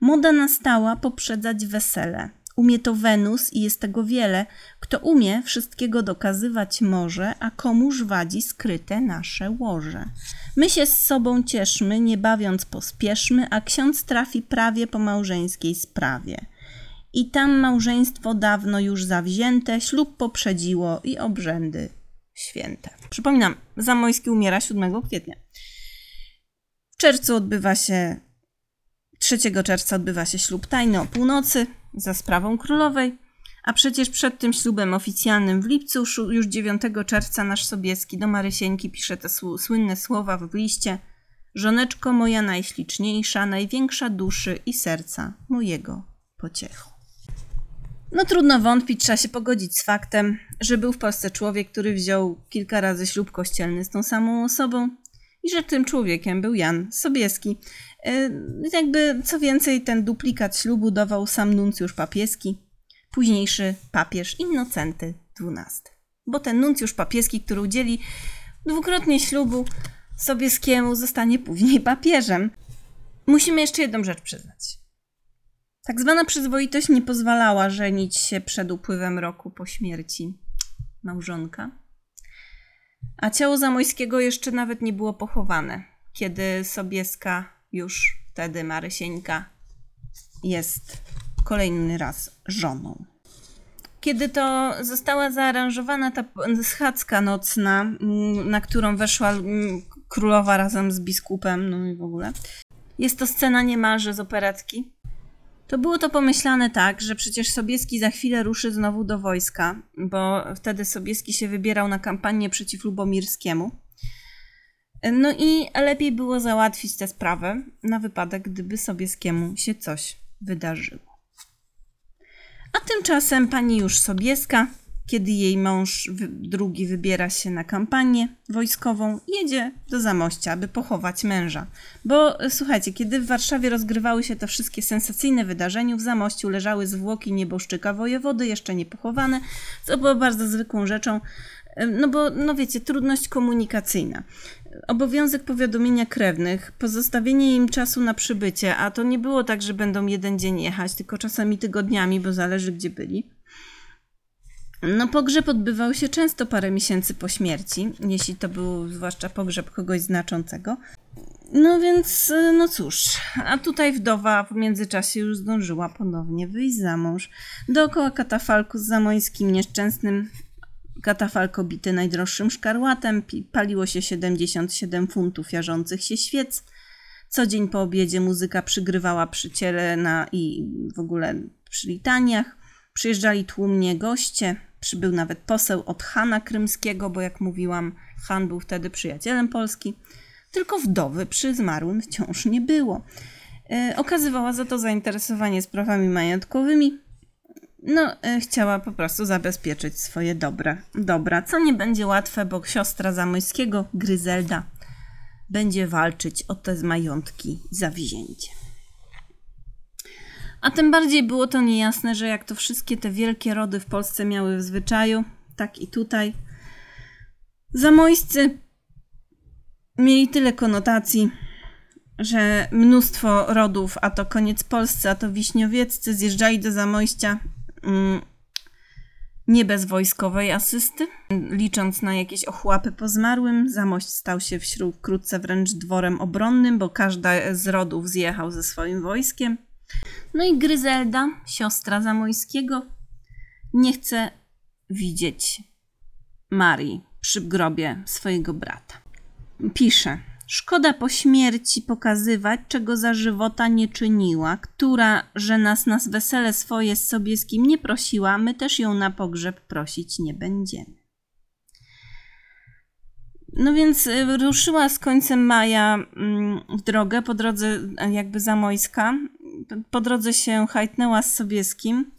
Moda nastała poprzedzać wesele – Umie to Wenus i jest tego wiele. Kto umie, wszystkiego dokazywać może, a komuż wadzi skryte nasze łoże. My się z sobą cieszmy, nie bawiąc pospieszmy, a ksiądz trafi prawie po małżeńskiej sprawie. I tam małżeństwo dawno już zawzięte, ślub poprzedziło i obrzędy święte. Przypominam, Zamojski umiera 7 kwietnia. W czerwcu odbywa się 3 czerwca odbywa się ślub tajny o północy za sprawą królowej, a przecież przed tym ślubem oficjalnym w lipcu, już 9 czerwca, nasz Sobieski do Marysieńki pisze te słynne słowa w liście Żoneczko moja najśliczniejsza, największa duszy i serca mojego pociechu. No trudno wątpić, trzeba się pogodzić z faktem, że był w Polsce człowiek, który wziął kilka razy ślub kościelny z tą samą osobą i że tym człowiekiem był Jan Sobieski. E, jakby co więcej, ten duplikat ślubu dawał sam nuncjusz papieski, późniejszy papież Innocenty XII. Bo ten nuncjusz papieski, który udzieli dwukrotnie ślubu Sobieskiemu, zostanie później papieżem. Musimy jeszcze jedną rzecz przyznać. Tak zwana przyzwoitość nie pozwalała żenić się przed upływem roku po śmierci małżonka. A ciało Zamojskiego jeszcze nawet nie było pochowane, kiedy Sobieska już wtedy Marysieńka jest kolejny raz żoną. Kiedy to została zaaranżowana ta schadzka nocna, mm, na którą weszła mm, królowa razem z biskupem, no i w ogóle, jest to scena niemalże z operetki. To było to pomyślane tak, że przecież Sobieski za chwilę ruszy znowu do wojska, bo wtedy Sobieski się wybierał na kampanię przeciw Lubomirskiemu. No i lepiej było załatwić tę sprawę na wypadek, gdyby Sobieskiemu się coś wydarzyło. A tymczasem pani już Sobieska, kiedy jej mąż drugi wybiera się na kampanię wojskową, jedzie do Zamościa, aby pochować męża. Bo słuchajcie, kiedy w Warszawie rozgrywały się te wszystkie sensacyjne wydarzenia, w Zamościu leżały zwłoki nieboszczyka wojewody, jeszcze nie pochowane, co było bardzo zwykłą rzeczą, no bo, no wiecie, trudność komunikacyjna obowiązek powiadomienia krewnych, pozostawienie im czasu na przybycie, a to nie było tak, że będą jeden dzień jechać, tylko czasami tygodniami, bo zależy gdzie byli. No, pogrzeb odbywał się często parę miesięcy po śmierci, jeśli to był zwłaszcza pogrzeb kogoś znaczącego. No więc, no cóż, a tutaj wdowa w międzyczasie już zdążyła ponownie wyjść za mąż. Dookoła katafalku z zamońskim nieszczęsnym Katafalk obity najdroższym szkarłatem, paliło się 77 funtów jarzących się świec. Co dzień po obiedzie muzyka przygrywała przy ciele na, i w ogóle przy litaniach. Przyjeżdżali tłumnie goście, przybył nawet poseł od Hana Krymskiego, bo jak mówiłam, Han był wtedy przyjacielem Polski. Tylko wdowy przy zmarłym wciąż nie było. E, okazywała za to zainteresowanie sprawami majątkowymi no, e, chciała po prostu zabezpieczyć swoje dobra, dobra, co nie będzie łatwe, bo siostra Zamojskiego, Gryzelda, będzie walczyć o te majątki za wzięcie. A tym bardziej było to niejasne, że jak to wszystkie te wielkie rody w Polsce miały w zwyczaju, tak i tutaj. Zamojscy mieli tyle konotacji, że mnóstwo rodów, a to koniec Polscy, a to wiśniowieccy, zjeżdżali do Zamojścia nie bez wojskowej asysty. Licząc na jakieś ochłapy po zmarłym, Zamość stał się wśród wkrótce wręcz dworem obronnym, bo każda z rodów zjechał ze swoim wojskiem. No i Gryzelda, siostra Zamojskiego, nie chce widzieć Marii przy grobie swojego brata. Pisze: Szkoda po śmierci pokazywać, czego za żywota nie czyniła, która, że nas na wesele swoje z sobie z kim nie prosiła, my też ją na pogrzeb prosić nie będziemy. No więc y, ruszyła z końcem maja mm, w drogę, po drodze jakby zamojska. Po drodze się hajtnęła z Sobieskim.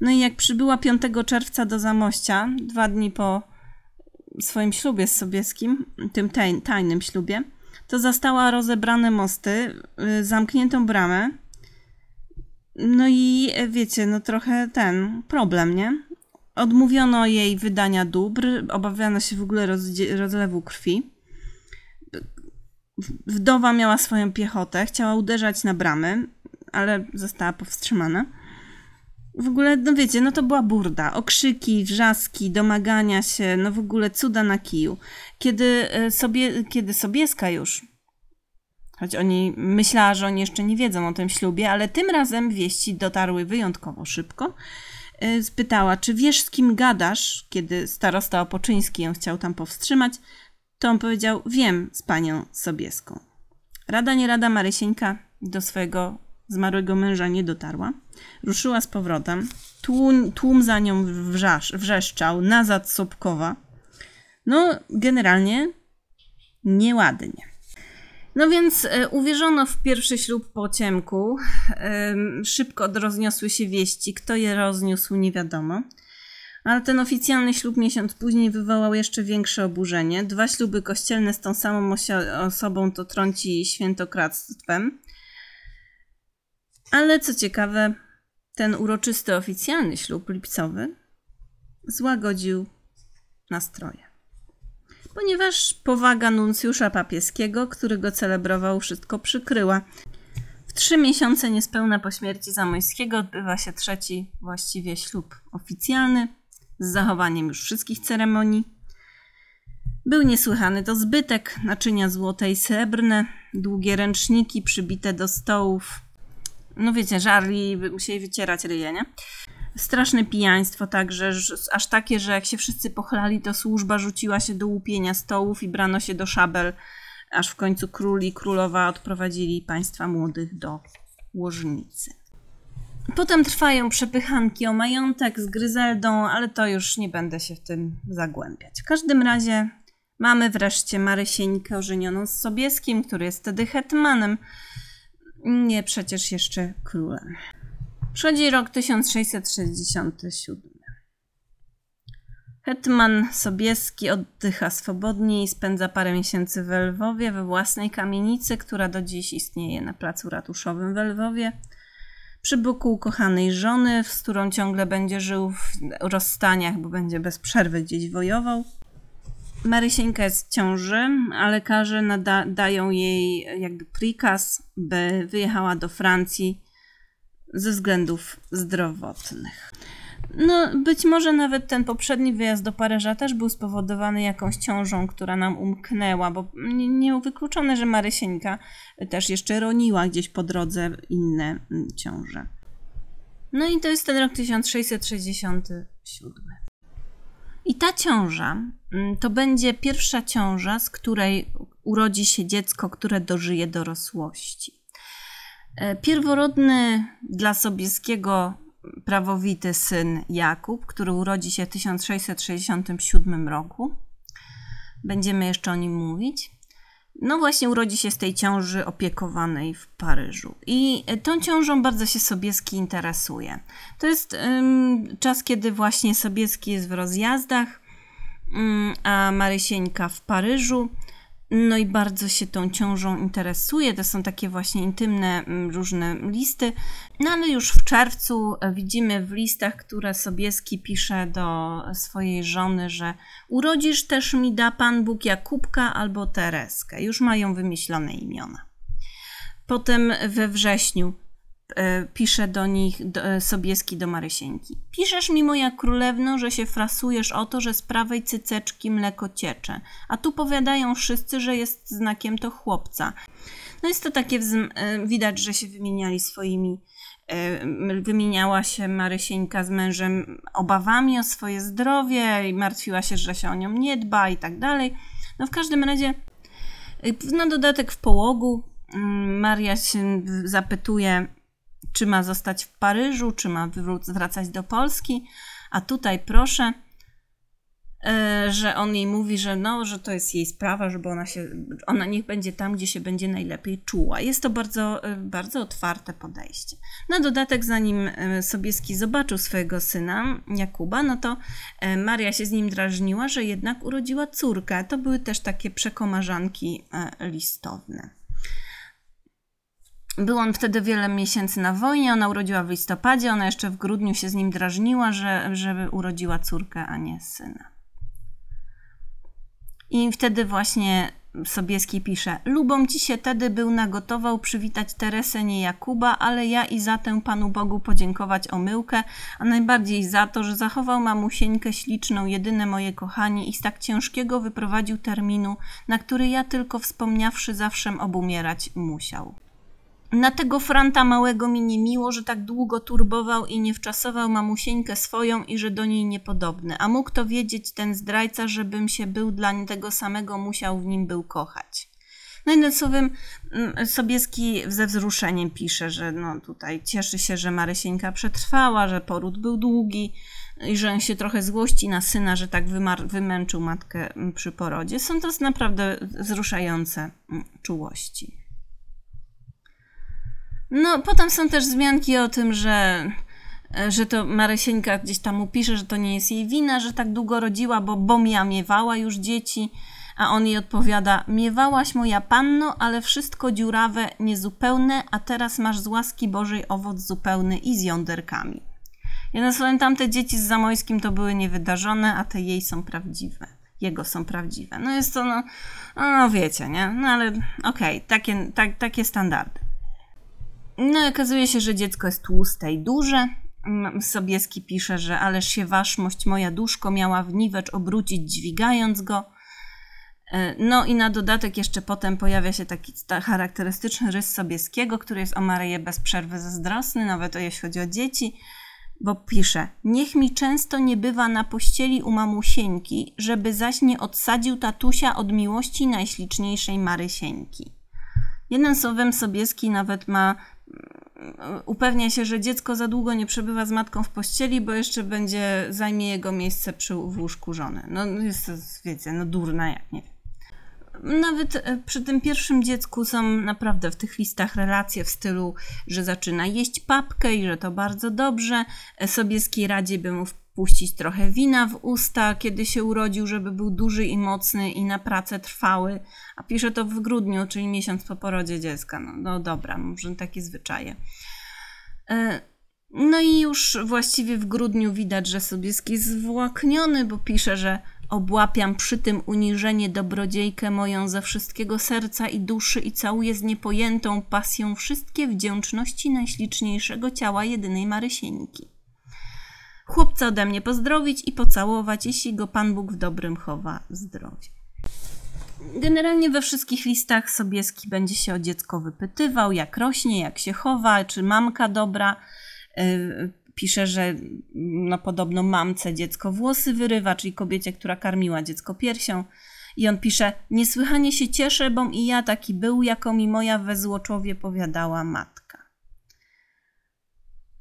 No i jak przybyła 5 czerwca do Zamościa, dwa dni po swoim ślubie z Sobieskim, tym tajnym ślubie, to zastała rozebrane mosty, y, zamkniętą bramę. No i e, wiecie, no trochę ten problem, nie? Odmówiono jej wydania dóbr, obawiano się w ogóle rozlewu krwi. Wdowa miała swoją piechotę, chciała uderzać na bramy, ale została powstrzymana. W ogóle, no wiecie, no to była burda. Okrzyki, wrzaski, domagania się, no w ogóle cuda na kiju. Kiedy, e, sobie, kiedy Sobieska już, choć oni myślała, że oni jeszcze nie wiedzą o tym ślubie, ale tym razem wieści dotarły wyjątkowo szybko, e, spytała, czy wiesz z kim gadasz, kiedy starosta Opoczyński ją chciał tam powstrzymać, to on powiedział, wiem z panią Sobieską. Rada nie rada Marysieńka do swojego zmarłego męża nie dotarła. Ruszyła z powrotem. Tłum, tłum za nią wrzasz, wrzeszczał, nazad Sobkowa. No, generalnie nieładnie. No więc e, uwierzono w pierwszy ślub po ciemku. Szybko rozniosły się wieści. Kto je rozniósł, nie wiadomo. Ale ten oficjalny ślub miesiąc później wywołał jeszcze większe oburzenie. Dwa śluby kościelne z tą samą osobą to trąci świętokradztwem. Ale co ciekawe, ten uroczysty oficjalny ślub lipcowy złagodził nastroje. Ponieważ powaga nuncjusza papieskiego, który go celebrował, wszystko przykryła. W trzy miesiące niespełna po śmierci Zamojskiego odbywa się trzeci właściwie ślub oficjalny z zachowaniem już wszystkich ceremonii. Był niesłychany to zbytek, naczynia złote i srebrne, długie ręczniki przybite do stołów, no wiecie, żarli, musieli wycierać ryje, nie? Straszne pijaństwo także, aż takie, że jak się wszyscy pochlali, to służba rzuciła się do łupienia stołów i brano się do szabel, aż w końcu król i królowa odprowadzili państwa młodych do łożnicy. Potem trwają przepychanki o majątek z Gryzeldą, ale to już nie będę się w tym zagłębiać. W każdym razie mamy wreszcie Marysieńkę ożenioną z Sobieskim, który jest wtedy hetmanem, nie przecież jeszcze królem. Przychodzi rok 1667. Hetman Sobieski oddycha swobodnie i spędza parę miesięcy w Lwowie, we własnej kamienicy, która do dziś istnieje na placu ratuszowym w Lwowie. Przy boku ukochanej żony, z którą ciągle będzie żył w rozstaniach, bo będzie bez przerwy gdzieś wojował. Marysieńka jest w ciąży, a lekarze nada- dają jej jakby prikaz, by wyjechała do Francji ze względów zdrowotnych. No, być może nawet ten poprzedni wyjazd do Paryża też był spowodowany jakąś ciążą, która nam umknęła, bo niewykluczone, że Marysieńka też jeszcze roniła gdzieś po drodze inne mm, ciąże. No i to jest ten rok 1667. I ta ciąża mm, to będzie pierwsza ciąża, z której urodzi się dziecko, które dożyje dorosłości. E, pierworodny dla Sobieskiego prawowity syn Jakub, który urodzi się w 1667 roku. Będziemy jeszcze o nim mówić. No właśnie urodzi się z tej ciąży opiekowanej w Paryżu. I tą ciążą bardzo się Sobieski interesuje. To jest czas, kiedy właśnie Sobieski jest w rozjazdach, a Marysieńka w Paryżu. No i bardzo się tą ciążą interesuje. To są takie właśnie intymne mm, różne listy. No ale już w czerwcu e, widzimy w listach, które Sobieski pisze do swojej żony, że urodzisz też mi da Pan Bóg Jakubka albo Tereskę. Już mają wymyślone imiona. Potem we wrześniu pisze do nich do, e, Sobieski do Marysieńki. Piszesz mi, moja królewno, że się frasujesz o to, że z prawej cyceczki mleko ciecze, a tu powiadają wszyscy, że jest znakiem to chłopca. No jest to takie, e, widać, że się wymieniali swoimi, wymieniała się Marysieńka z mężem obawami o swoje zdrowie i martwiła się, że się o nią nie dba i tak dalej. No w każdym razie, na dodatek w połogu mm, Maria się zapytuje czy ma zostać w Paryżu, czy ma wracać do Polski. A tutaj proszę, e, że on jej mówi, że no, że to jest jej sprawa, żeby ona się, ona niech będzie tam, gdzie się będzie najlepiej czuła. Jest to bardzo, e, bardzo otwarte podejście. Na dodatek, zanim e, Sobieski zobaczył swojego syna, Jakuba, no to Maria się z nim drażniła, że jednak urodziła córkę. To były też takie przekomarzanki listowne. Był on wtedy wiele miesięcy na wojnie, ona urodziła w listopadzie, ona jeszcze w grudniu się z nim drażniła, że, żeby urodziła córkę, a nie syna. I wtedy właśnie Sobieski pisze: Lubom ci się tedy był nagotował przywitać Teresę, nie Jakuba, ale ja i za tę Panu Bogu podziękować omyłkę, a najbardziej za to, że zachował mamusieńkę śliczną, jedyne moje kochanie i z tak ciężkiego wyprowadził terminu, na który ja tylko wspomniawszy zawsze obumierać musiał. Na tego Franta małego mi nie miło, że tak długo turbował i nie wczasował mamusieńkę swoją i że do niej niepodobny. A mógł to wiedzieć ten zdrajca, żebym się był dla tego samego musiał w nim był kochać. No i słowem mm, Sobieski ze wzruszeniem pisze, że no tutaj cieszy się, że Marysieńka przetrwała, że poród był długi i że on się trochę złości na syna, że tak wymęczył matkę mm, przy porodzie. Są to naprawdę wzruszające mm, czułości. No, potem są też wzmianki o tym, że, że to Marysieńka gdzieś tam mu pisze, że to nie jest jej wina, że tak długo rodziła, bo Bomia miewała już dzieci, a on jej odpowiada: Miewałaś moja panno, ale wszystko dziurawe, niezupełne, a teraz masz z łaski Bożej owoc zupełny i z jąderkami. Jednym słowem, tamte dzieci z Zamojskim to były niewydarzone, a te jej są prawdziwe. Jego są prawdziwe. No jest to, no, no wiecie, nie? No ale okej, okay, takie, tak, takie standardy. No i okazuje się, że dziecko jest tłuste i duże. Mm, Sobieski pisze, że ależ się waszmość moja duszko miała w niwecz obrócić dźwigając go. E, no i na dodatek jeszcze potem pojawia się taki charakterystyczny rys Sobieskiego, który jest o Maryję bez przerwy zazdrosny, nawet o jeśli chodzi o dzieci, bo pisze Niech mi często nie bywa na pościeli u mamusieńki, żeby zaś nie odsadził tatusia od miłości najśliczniejszej Marysieńki. Jednym słowem Sobieski nawet ma upewnia się, że dziecko za długo nie przebywa z matką w pościeli, bo jeszcze będzie, zajmie jego miejsce przy, łóżku żony. No jest, wiecie, no durna jak, nie wiem. Nawet e, przy tym pierwszym dziecku są naprawdę w tych listach relacje w stylu, że zaczyna jeść papkę i że to bardzo dobrze. E, Sobieski radzi by mu wpuścić trochę wina w usta, kiedy się urodził, żeby był duży i mocny i na pracę trwały. A pisze to w grudniu, czyli miesiąc po porodzie dziecka. No, no dobra, może takie zwyczaje. E, no i już właściwie w grudniu widać, że Sobieski jest zwłakniony, bo pisze, że obłapiam przy tym uniżenie dobrodziejkę moją ze wszystkiego serca i duszy i całuję z niepojętą pasją wszystkie wdzięczności najśliczniejszego ciała jedynej Marysieńki chłopca ode mnie pozdrowić i pocałować, jeśli go Pan Bóg w dobrym chowa zdrowie. Generalnie we wszystkich listach Sobieski będzie się o dziecko wypytywał, jak rośnie, jak się chowa, czy mamka dobra. Y, pisze, że no podobno mamce dziecko włosy wyrywa, czyli kobiecie, która karmiła dziecko piersią. I on pisze, niesłychanie się cieszę, bom i ja taki był, jako mi moja we złoczowie powiadała matka.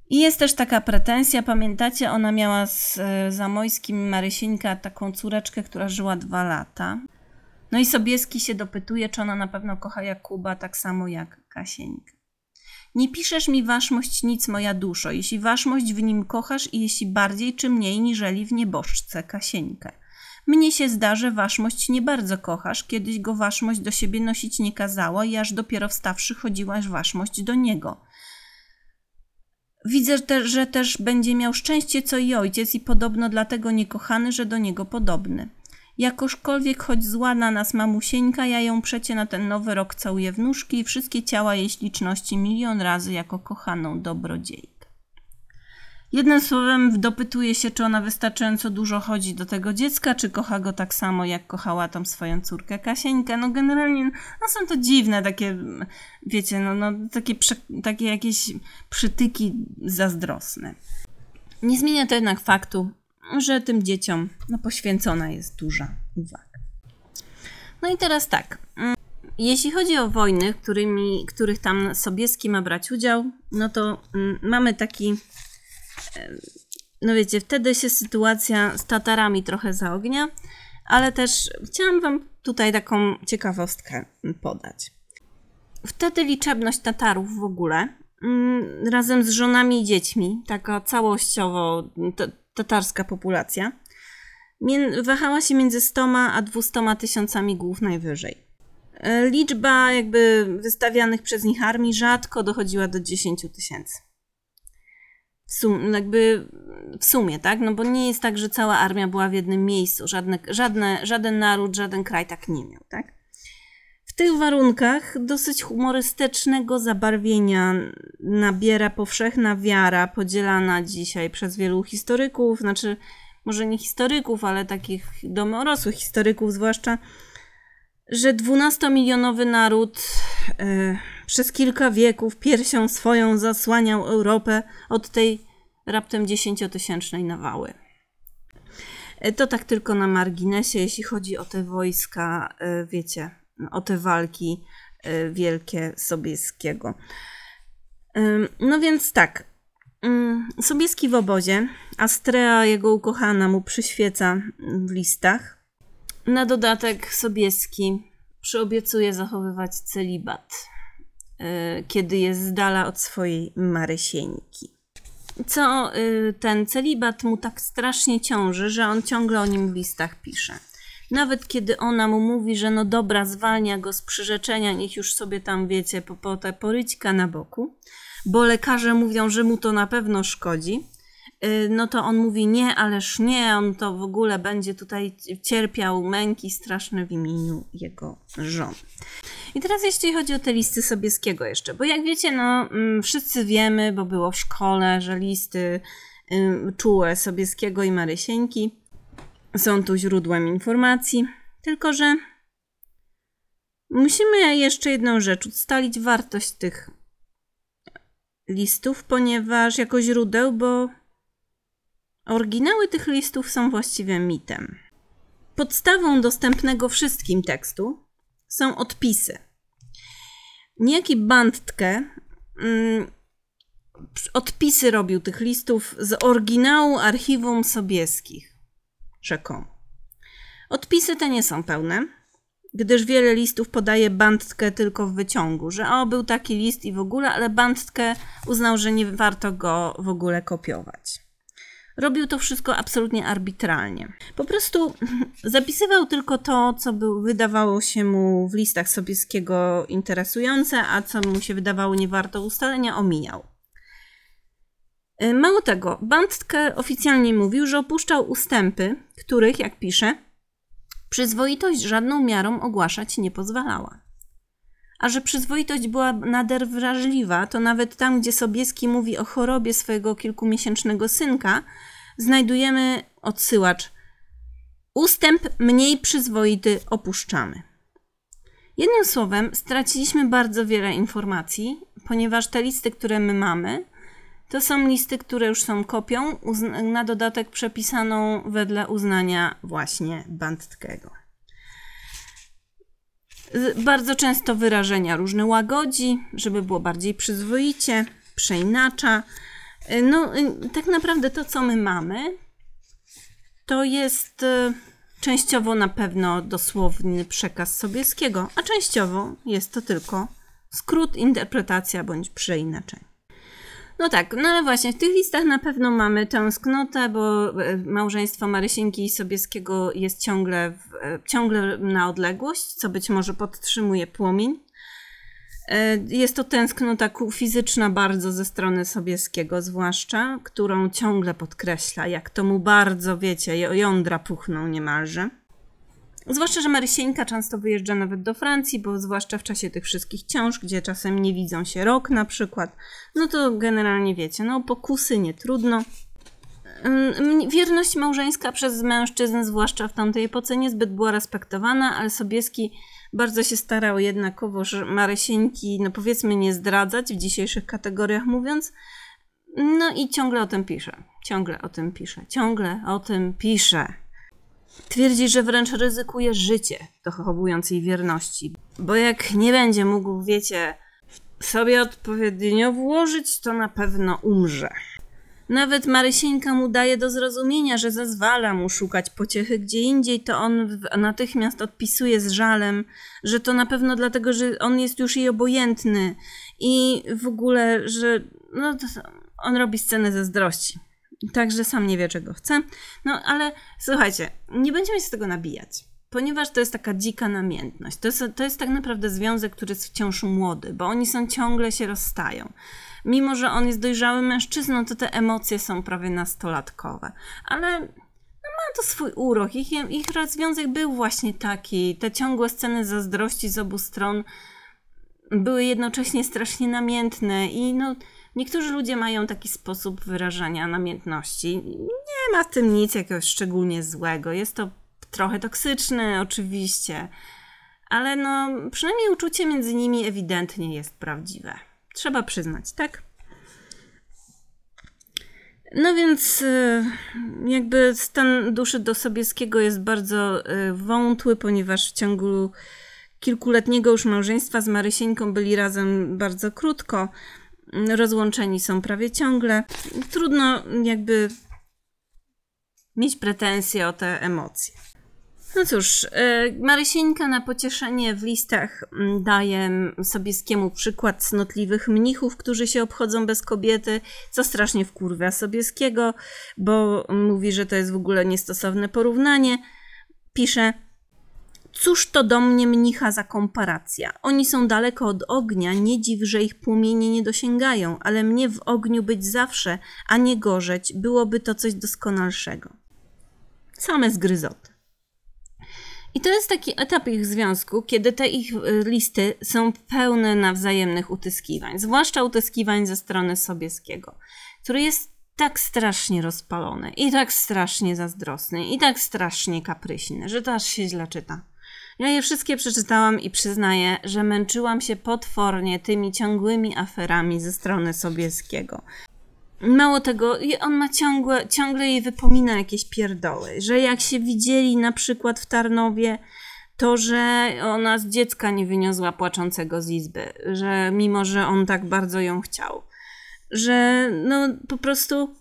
I jest też taka pretensja, pamiętacie, ona miała z e, Zamojskim Marysieńka taką córeczkę, która żyła dwa lata. No i Sobieski się dopytuje, czy ona na pewno kocha Jakuba tak samo jak Kasieńkę. Nie piszesz mi waszmość nic, moja duszo, jeśli waszmość w nim kochasz i jeśli bardziej czy mniej niżeli w nieboszczce Kasieńkę. Mnie się zda, że waszmość nie bardzo kochasz, kiedyś go waszmość do siebie nosić nie kazała i aż dopiero wstawszy chodziłaś waszmość do niego. Widzę, te, że też będzie miał szczęście co i ojciec i podobno dlatego niekochany, że do niego podobny. Jakożkolwiek choć zła na nas mamusieńka, ja ją przecie na ten nowy rok całuję w nóżki i wszystkie ciała jej śliczności milion razy jako kochaną dobrodziejkę. Jednym słowem dopytuje się, czy ona wystarczająco dużo chodzi do tego dziecka, czy kocha go tak samo, jak kochała tą swoją córkę Kasieńkę. No generalnie no są to dziwne takie, wiecie, no, no takie, takie jakieś przytyki zazdrosne. Nie zmienia to jednak faktu, że tym dzieciom no, poświęcona jest duża uwaga. No i teraz tak. Jeśli chodzi o wojny, którymi, których tam Sobieski ma brać udział, no to mm, mamy taki. No wiecie, wtedy się sytuacja z Tatarami trochę zaognia, ale też chciałam Wam tutaj taką ciekawostkę podać. Wtedy liczebność Tatarów w ogóle, mm, razem z żonami i dziećmi, taka całościowo tatarska populacja, wahała się między 100 a 200 tysiącami głów najwyżej. E, liczba jakby wystawianych przez nich armii rzadko dochodziła do 10 tysięcy. W, sum, jakby w sumie, tak? No bo nie jest tak, że cała armia była w jednym miejscu. Żadne, żadne, żaden naród, żaden kraj tak nie miał, tak? W tych warunkach dosyć humorystycznego zabarwienia nabiera powszechna wiara, podzielana dzisiaj przez wielu historyków, znaczy może nie historyków, ale takich domorosłych historyków zwłaszcza, że dwunastomilionowy naród e, przez kilka wieków piersią swoją zasłaniał Europę od tej raptem dziesięciotysięcznej nawały. E, to tak tylko na marginesie, jeśli chodzi o te wojska, e, wiecie, o te walki e, wielkie Sobieskiego. No więc tak. Mm, Sobieski w obozie. Astrea, jego ukochana, mu przyświeca w listach. Na dodatek Sobieski przyobiecuje zachowywać celibat, kiedy jest z dala od swojej Marysieńki. Co ten celibat mu tak strasznie ciąży, że on ciągle o nim w listach pisze. Nawet kiedy ona mu mówi, że no dobra, zwalnia go z przyrzeczenia, niech już sobie tam, wiecie, po, po te poryćka na boku, bo lekarze mówią, że mu to na pewno szkodzi, no to on mówi nie, ależ nie, on to w ogóle będzie tutaj cierpiał męki straszne w imieniu jego żon. I teraz jeśli chodzi o te listy Sobieskiego jeszcze, bo jak wiecie, no mm, wszyscy wiemy, bo było w szkole, że listy czułe Sobieskiego i Marysieńki są tu źródłem informacji, tylko że musimy jeszcze jedną rzecz ustalić wartość tych listów, ponieważ jako źródeł, bo oryginały tych listów są właściwie mitem. Podstawą dostępnego wszystkim tekstu są odpisy. Niejaki Bandtke mm, odpisy robił tych listów z oryginału archiwum Sobieskich rzekomo. Odpisy te nie są pełne, gdyż wiele listów podaje Bandtkę tylko w wyciągu, że o, był taki list i w ogóle, ale Bandtkę uznał, że nie warto go w ogóle kopiować. Robił to wszystko absolutnie arbitralnie. Po prostu [LAUGHS] zapisywał tylko to, co był, wydawało się mu w listach Sobieskiego interesujące, a co mu się wydawało nie warto ustalenia, omijał. Y, mało tego, Bandtke oficjalnie mówił, że opuszczał ustępy, których, jak pisze, przyzwoitość żadną miarą ogłaszać nie pozwalała. A że przyzwoitość była nader wrażliwa, to nawet tam, gdzie Sobieski mówi o chorobie swojego kilkumiesięcznego synka, znajdujemy odsyłacz. Ustęp mniej przyzwoity opuszczamy. Jednym słowem, straciliśmy bardzo wiele informacji, ponieważ te listy, które my mamy, to są listy, które już są kopią, na dodatek przepisaną wedle uznania właśnie Bandtkego. Bardzo często wyrażenia różne łagodzi, żeby było bardziej przyzwoicie, przeinacza. No, y, tak naprawdę to, co my mamy, to jest y, Częściowo na pewno dosłowny przekaz Sobieskiego, a częściowo jest to tylko skrót, interpretacja bądź przeinaczenie. No tak, no ale właśnie w tych listach na pewno mamy tęsknotę, bo e, małżeństwo Marysienki i Sobieskiego jest ciągle, w, e, ciągle na odległość, co być może podtrzymuje płomień. E, jest to tęsknota fizyczna bardzo ze strony Sobieskiego zwłaszcza, którą ciągle podkreśla, jak to mu bardzo, wiecie, jądra puchną niemalże. Zwłaszcza, że Marysieńka często wyjeżdża nawet do Francji, bo zwłaszcza w czasie tych wszystkich ciąż, gdzie czasem nie widzą się rok na przykład, no to generalnie wiecie, no pokusy nie trudno. Wierność małżeńska przez mężczyzn, zwłaszcza w tamtej epoce, niezbyt była respektowana, ale Sobieski bardzo się starał jednakowoż Marysieńki, no powiedzmy, nie zdradzać w dzisiejszych kategoriach mówiąc. No i ciągle o tym pisze. Ciągle o tym pisze. Ciągle o tym pisze. Twierdzi, że wręcz ryzykuje życie dochowując jej wierności, bo jak nie będzie mógł, wiecie, sobie odpowiednio włożyć, to na pewno umrze. Nawet Marysieńka mu daje do zrozumienia, że zezwala mu szukać pociechy gdzie indziej, to on natychmiast odpisuje z żalem, że to na pewno dlatego, że on jest już jej obojętny i w ogóle, że no, on robi scenę zazdrości. Także sam nie wie, czego chce. No ale słuchajcie, nie będziemy się z tego nabijać, ponieważ to jest taka dzika namiętność. To jest, to jest tak naprawdę związek, który jest wciąż młody, bo oni są ciągle się rozstają. Mimo, że on jest dojrzałym mężczyzną, to te emocje są prawie nastolatkowe. Ale no, ma to swój urok. Ich, ich związek był właśnie taki. Te ciągłe sceny zazdrości z obu stron były jednocześnie strasznie namiętne i no Niektórzy ludzie mają taki sposób wyrażania namiętności. Nie ma w tym nic jakiegoś szczególnie złego. Jest to trochę toksyczne, oczywiście, ale no, przynajmniej uczucie między nimi ewidentnie jest prawdziwe. Trzeba przyznać, tak? No więc y, jakby stan duszy do Sobieskiego jest bardzo y, wątły, ponieważ w ciągu kilkuletniego już małżeństwa z Marysieńką byli razem bardzo krótko rozłączeni są prawie ciągle. Trudno jakby mieć pretensje o te emocje. No cóż, e, Marysieńka na pocieszenie w listach mm, daje Sobieskiemu przykład cnotliwych mnichów, którzy się obchodzą bez kobiety, co strasznie wkurwia Sobieskiego, bo mówi, że to jest w ogóle niestosowne porównanie. Pisze, Cóż to do mnie mnicha za komparacja? Oni są daleko od ognia, nie dziw, że ich płomienie nie dosięgają, ale mnie w ogniu być zawsze, a nie gorzeć, byłoby to coś doskonalszego. Same zgryzoty. I to jest taki etap ich związku, kiedy te ich y, listy są pełne nawzajemnych utyskiwań, zwłaszcza utyskiwań ze strony Sobieskiego, który jest tak strasznie rozpalony i tak strasznie zazdrosny i tak strasznie kapryśny, że to aż się źle czyta. Ja je wszystkie przeczytałam i przyznaję, że męczyłam się potwornie tymi ciągłymi aferami ze strony Sobieskiego. Mało tego, on ma ciągle, ciągle jej wypomina jakieś pierdoły, że jak się widzieli na przykład w Tarnowie, to, że ona z dziecka nie wyniosła płaczącego z izby, że mimo, że on tak bardzo ją chciał, że no po prostu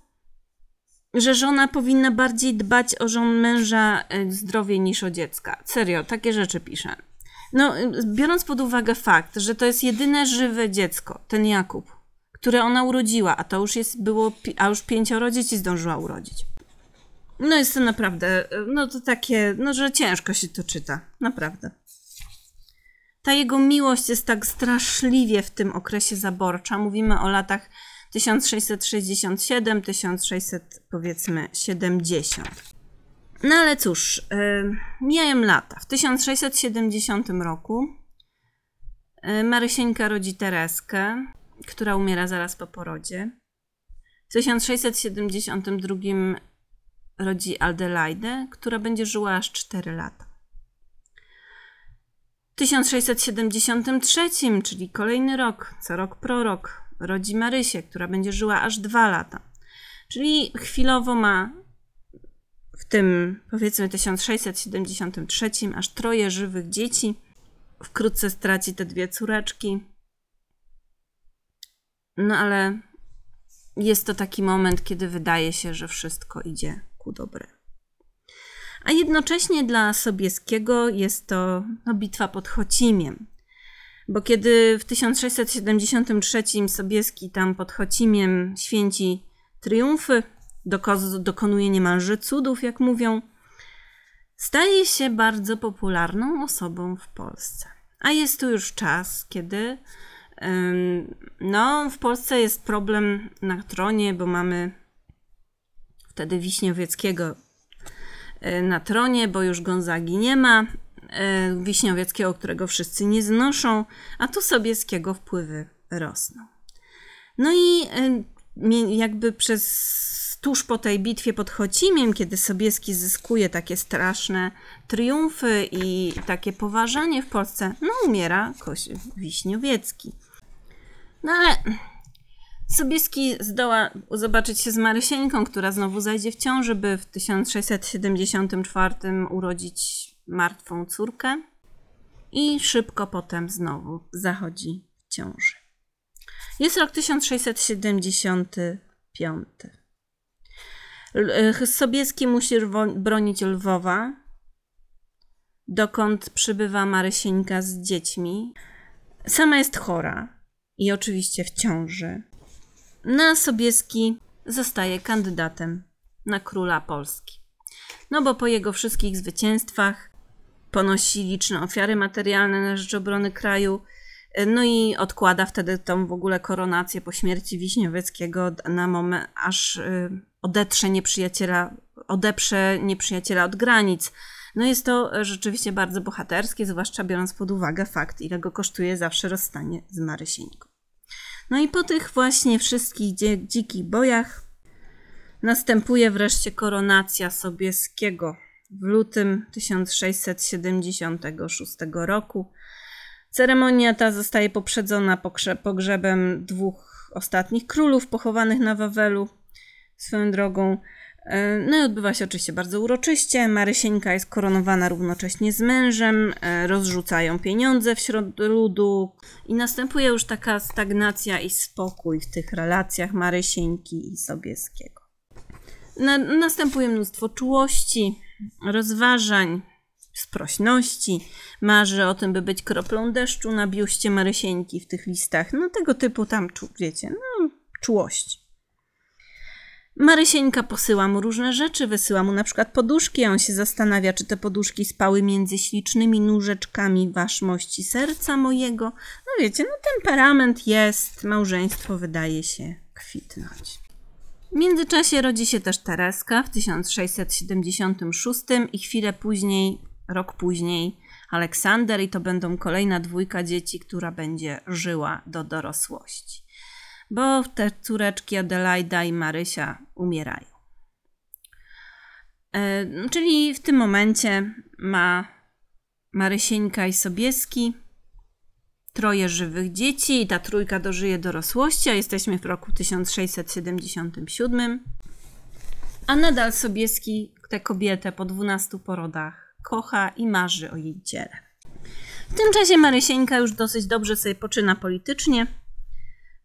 że żona powinna bardziej dbać o żon męża e, zdrowie niż o dziecka. Serio, takie rzeczy pisze. No, biorąc pod uwagę fakt, że to jest jedyne żywe dziecko, ten Jakub, które ona urodziła, a to już jest było, a już pięcioro dzieci zdążyła urodzić. No jest to naprawdę, e, no to takie, no że ciężko się to czyta, naprawdę. Ta jego miłość jest tak straszliwie w tym okresie zaborcza. Mówimy o latach 1667, 1600 powiedzmy 70. No ale cóż, yy, mijają lata. W 1670 roku yy, Marysieńka rodzi Tereskę, która umiera zaraz po porodzie. W 1672 rodzi Adelaide, która będzie żyła aż 4 lata. W 1673, czyli kolejny rok, co rok prorok, rodzi Marysię, która będzie żyła aż dwa lata. Czyli chwilowo ma w tym powiedzmy 1673 aż troje żywych dzieci. Wkrótce straci te dwie córeczki. No ale jest to taki moment, kiedy wydaje się, że wszystko idzie ku dobremu. A jednocześnie dla Sobieskiego jest to no, bitwa pod Chocimiem. Bo kiedy w 1673 Sobieski tam pod Chocimiem święci triumfy, dokonuje niemalże cudów, jak mówią, staje się bardzo popularną osobą w Polsce. A jest tu już czas, kiedy no, w Polsce jest problem na tronie, bo mamy wtedy Wiśniowieckiego e, na tronie, bo już Gonzagi nie ma. E, Wiśniowieckiego, którego wszyscy nie znoszą, a tu Sobieskiego wpływy rosną. No i e, jakby przez tuż po tej bitwie pod Chocimiem, kiedy Sobieski zyskuje takie straszne triumfy i takie poważanie w Polsce, no umiera Koś Wiśniowiecki. No ale Sobieski zdoła zobaczyć się z Marysieńką, która znowu zajdzie w ciąży, by w 1674 urodzić martwą córkę i szybko potem znowu zachodzi w ciąży. Jest rok 1675. E, Sobieski musi bronić Lwowa, dokąd przybywa Marysieńka z dziećmi. Sama jest chora i oczywiście w ciąży. Na Sobieski zostaje kandydatem na króla Polski. No bo po jego wszystkich zwycięstwach ponosi liczne ofiary materialne na rzecz obrony kraju, no i odkłada wtedy tą w ogóle koronację po śmierci Wiśniowieckiego na moment, aż y, odetrze nieprzyjaciela, odeprze nieprzyjaciela od granic. No jest to rzeczywiście bardzo bohaterskie, zwłaszcza biorąc pod uwagę fakt, ile go kosztuje zawsze rozstanie z Marysieńką. No i po tych właśnie wszystkich dzikich bojach następuje wreszcie koronacja Sobieskiego w lutym 1676 roku. Ceremonia ta zostaje poprzedzona pogrzebem dwóch ostatnich królów pochowanych na Wawelu. Swoją drogą E, no i odbywa się oczywiście bardzo uroczyście. Marysieńka jest koronowana równocześnie z mężem, e, rozrzucają pieniądze wśród ludu i następuje już taka stagnacja i spokój w tych relacjach Marysieńki i Sobieskiego. Na, następuje mnóstwo czułości, rozważań, sprośności. Marzy o tym, by być kroplą deszczu na biuście Marysieńki w tych listach. No tego typu tam, wiecie, no czułość. Marysieńka posyła mu różne rzeczy, wysyła mu na przykład poduszki, a on się zastanawia, czy te poduszki spały między ślicznymi nóżeczkami waszmości serca mojego. No wiecie, no temperament jest, małżeństwo wydaje się kwitnąć. W międzyczasie rodzi się też Tereska w 1676 i chwilę później, rok później Aleksander i to będą kolejna dwójka dzieci, która będzie żyła do dorosłości bo te córeczki Adelaida i Marysia umierają. E, czyli w tym momencie ma Marysieńka i Sobieski troje żywych dzieci i ta trójka dożyje dorosłości, a jesteśmy w roku 1677. A nadal Sobieski tę kobietę po 12 porodach kocha i marzy o jej dziele. W tym czasie Marysieńka już dosyć dobrze sobie poczyna politycznie.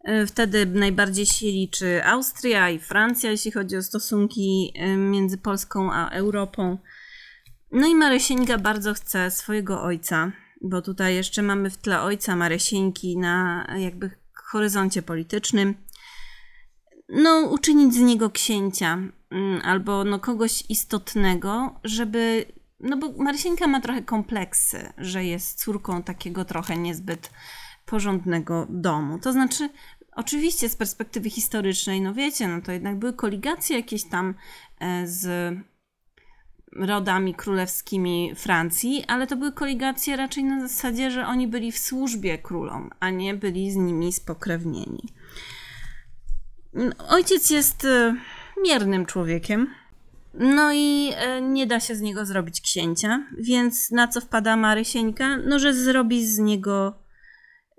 E, wtedy najbardziej się liczy Austria i Francja, jeśli chodzi o stosunki e, między Polską a Europą. No i Maresieńka bardzo chce swojego ojca, bo tutaj jeszcze mamy w tle ojca Maresieńki na jakby horyzoncie politycznym. No, uczynić z niego księcia mm, albo no, kogoś istotnego, żeby. No bo Marysieńka ma trochę kompleksy, że jest córką takiego trochę niezbyt porządnego domu. To znaczy, oczywiście z perspektywy historycznej, no wiecie, no to jednak były koligacje jakieś tam e, z rodami królewskimi Francji, ale to były koligacje raczej na zasadzie, że oni byli w służbie królom, a nie byli z nimi spokrewnieni. Ojciec jest e, miernym człowiekiem, no i e, nie da się z niego zrobić księcia, więc na co wpada Marysieńka? No, że zrobi z niego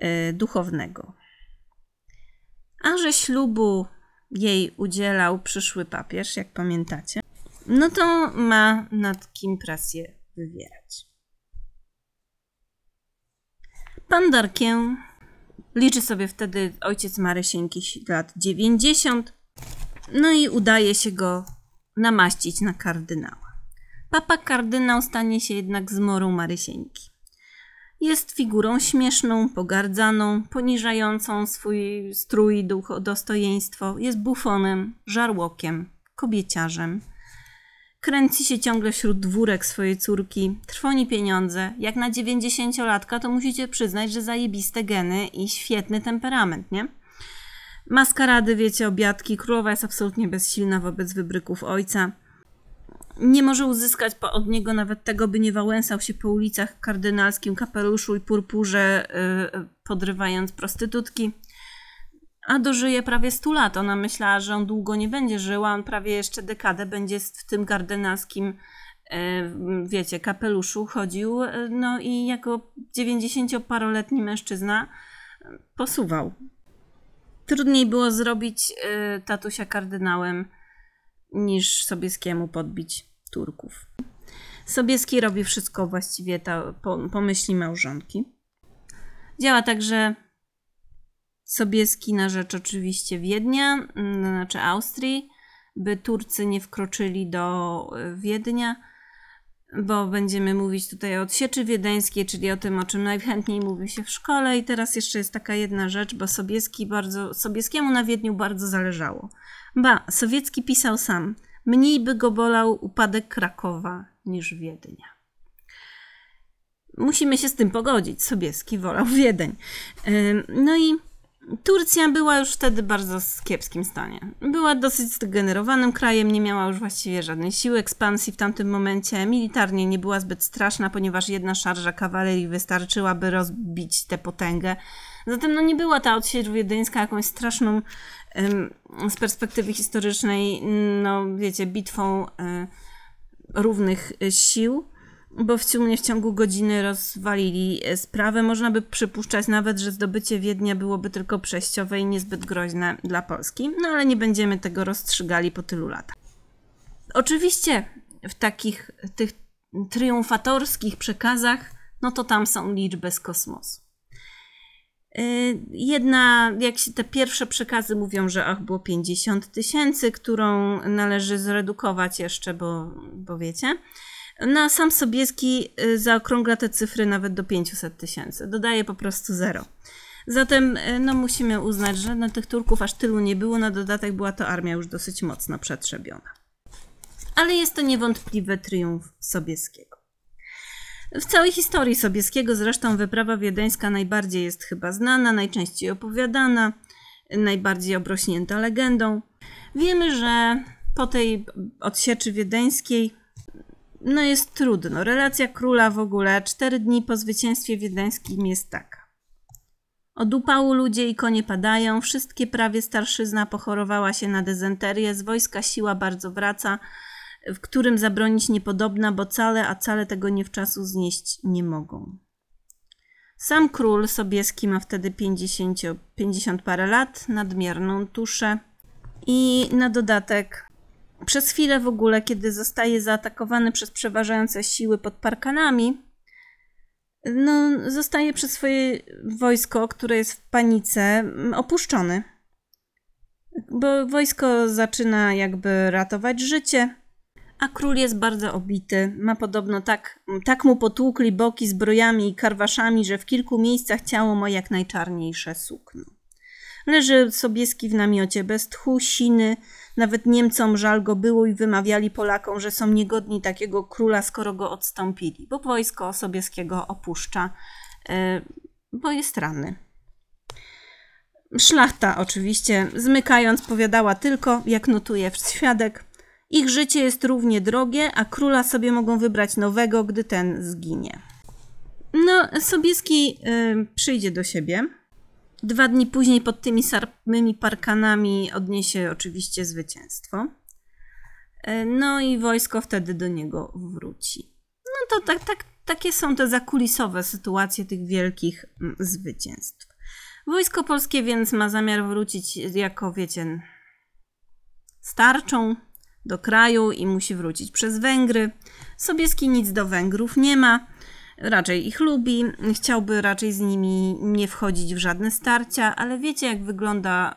E, duchownego. A że ślubu jej udzielał przyszły papież, jak pamiętacie, no to ma nad kim presję wywierać. Pan liczy sobie wtedy ojciec Marysieńki lat 90, no i udaje się go namaścić na kardynała. Papa kardynał stanie się jednak zmorą Marysieńki. Jest figurą śmieszną, pogardzaną, poniżającą swój strój, duch, dostojeństwo. Jest bufonem, żarłokiem, kobieciarzem. Kręci się ciągle wśród dwórek swojej córki, trwoni pieniądze. Jak na dziewięćdziesięciolatka to musicie przyznać, że zajebiste geny i świetny temperament, nie? Maskarady, wiecie, obiadki. Królowa jest absolutnie bezsilna wobec wybryków ojca nie może uzyskać od niego nawet tego, by nie wałęsał się po ulicach kardynalskim kapeluszu i purpurze, yy, podrywając prostytutki. A dożyje prawie 100 lat. Ona myślała, że on długo nie będzie żył, a on prawie jeszcze dekadę będzie w tym kardynalskim, yy, wiecie, kapeluszu chodził. Yy, no i jako 90-paroletni mężczyzna posuwał. Trudniej było zrobić tatusia kardynałem niż Sobieskiemu podbić Turków. Sobieski robi wszystko właściwie ta, po, po myśli małżonki. Działa także Sobieski na rzecz oczywiście Wiednia, mm, znaczy Austrii, by Turcy nie wkroczyli do e, Wiednia, bo będziemy mówić tutaj o odsieczy wiedeńskiej, czyli o tym, o czym najchętniej mówi się w szkole. I teraz jeszcze jest taka jedna rzecz, bo Sobieski bardzo, Sobieskiemu na Wiedniu bardzo zależało. Ba, Sowiecki pisał sam, mniej by go bolał upadek Krakowa niż Wiednia. Musimy się z tym pogodzić. Sobieski wolał Wiedeń. No i Turcja była już wtedy bardzo w kiepskim stanie. Była dosyć zdegenerowanym krajem, nie miała już właściwie żadnej siły ekspansji w tamtym momencie. Militarnie nie była zbyt straszna, ponieważ jedna szarża kawalerii wystarczyła, by rozbić tę potęgę. Zatem no nie była ta odsiecz wiedeńska jakąś straszną z perspektywy historycznej, no wiecie, bitwą e, równych sił, bo w sumie w ciągu godziny rozwalili e, sprawę. Można by przypuszczać nawet, że zdobycie Wiednia byłoby tylko przejściowe i niezbyt groźne dla Polski, no ale nie będziemy tego rozstrzygali po tylu latach. Oczywiście w takich tych triumfatorskich przekazach, no to tam są liczby z kosmosu. Y, jedna, jak się te pierwsze przekazy mówią, że ach, było 50 tysięcy, którą należy zredukować jeszcze, bo, bo wiecie. No, sam Sobieski y, zaokrągla te cyfry nawet do 500 tysięcy. Dodaje po prostu zero. Zatem y, no, musimy uznać, że na tych Turków aż tylu nie było. Na dodatek była to armia już dosyć mocno przetrzebiona. Ale jest to niewątpliwy triumf Sobieskiego. W całej historii Sobieskiego zresztą wyprawa wiedeńska najbardziej jest chyba znana, najczęściej opowiadana, najbardziej obrośnięta legendą. Wiemy, że po tej odsieczy wiedeńskiej no jest trudno. Relacja króla w ogóle cztery dni po zwycięstwie wiedeńskim jest taka. Od upału ludzie i konie padają, wszystkie prawie starszyzna pochorowała się na dezenterię, z wojska siła bardzo wraca, w którym zabronić niepodobna, bo cale, a cale tego nie wczasu znieść nie mogą. Sam król Sobieski ma wtedy 50, 50 parę lat, nadmierną tuszę i na dodatek przez chwilę w ogóle, kiedy zostaje zaatakowany przez przeważające siły pod Parkanami, no, zostaje przez swoje wojsko, które jest w panice, opuszczony. Bo wojsko zaczyna jakby ratować życie, a król jest bardzo obity. Ma podobno tak, tak mu potłukli boki zbrojami i karwaszami, że w kilku miejscach ciało ma jak najczarniejsze sukno. Leży Sobieski w namiocie, bez tchu, siny. Nawet Niemcom żal go było i wymawiali Polakom, że są niegodni takiego króla, skoro go odstąpili, bo wojsko Sobieskiego opuszcza, yy, bo jest ranny. Szlachta oczywiście, zmykając, powiadała tylko, jak notuje świadek, ich życie jest równie drogie, a króla sobie mogą wybrać nowego, gdy ten zginie. No, Sobieski y, przyjdzie do siebie. Dwa dni później pod tymi samymi parkanami odniesie oczywiście zwycięstwo. Y, no i wojsko wtedy do niego wróci. No to tak, tak, takie są te zakulisowe sytuacje tych wielkich mm, zwycięstw. Wojsko polskie więc ma zamiar wrócić jako, wiecie, starczą, do kraju i musi wrócić przez Węgry. Sobieski nic do Węgrów nie ma, raczej ich lubi, chciałby raczej z nimi nie wchodzić w żadne starcia, ale wiecie jak wygląda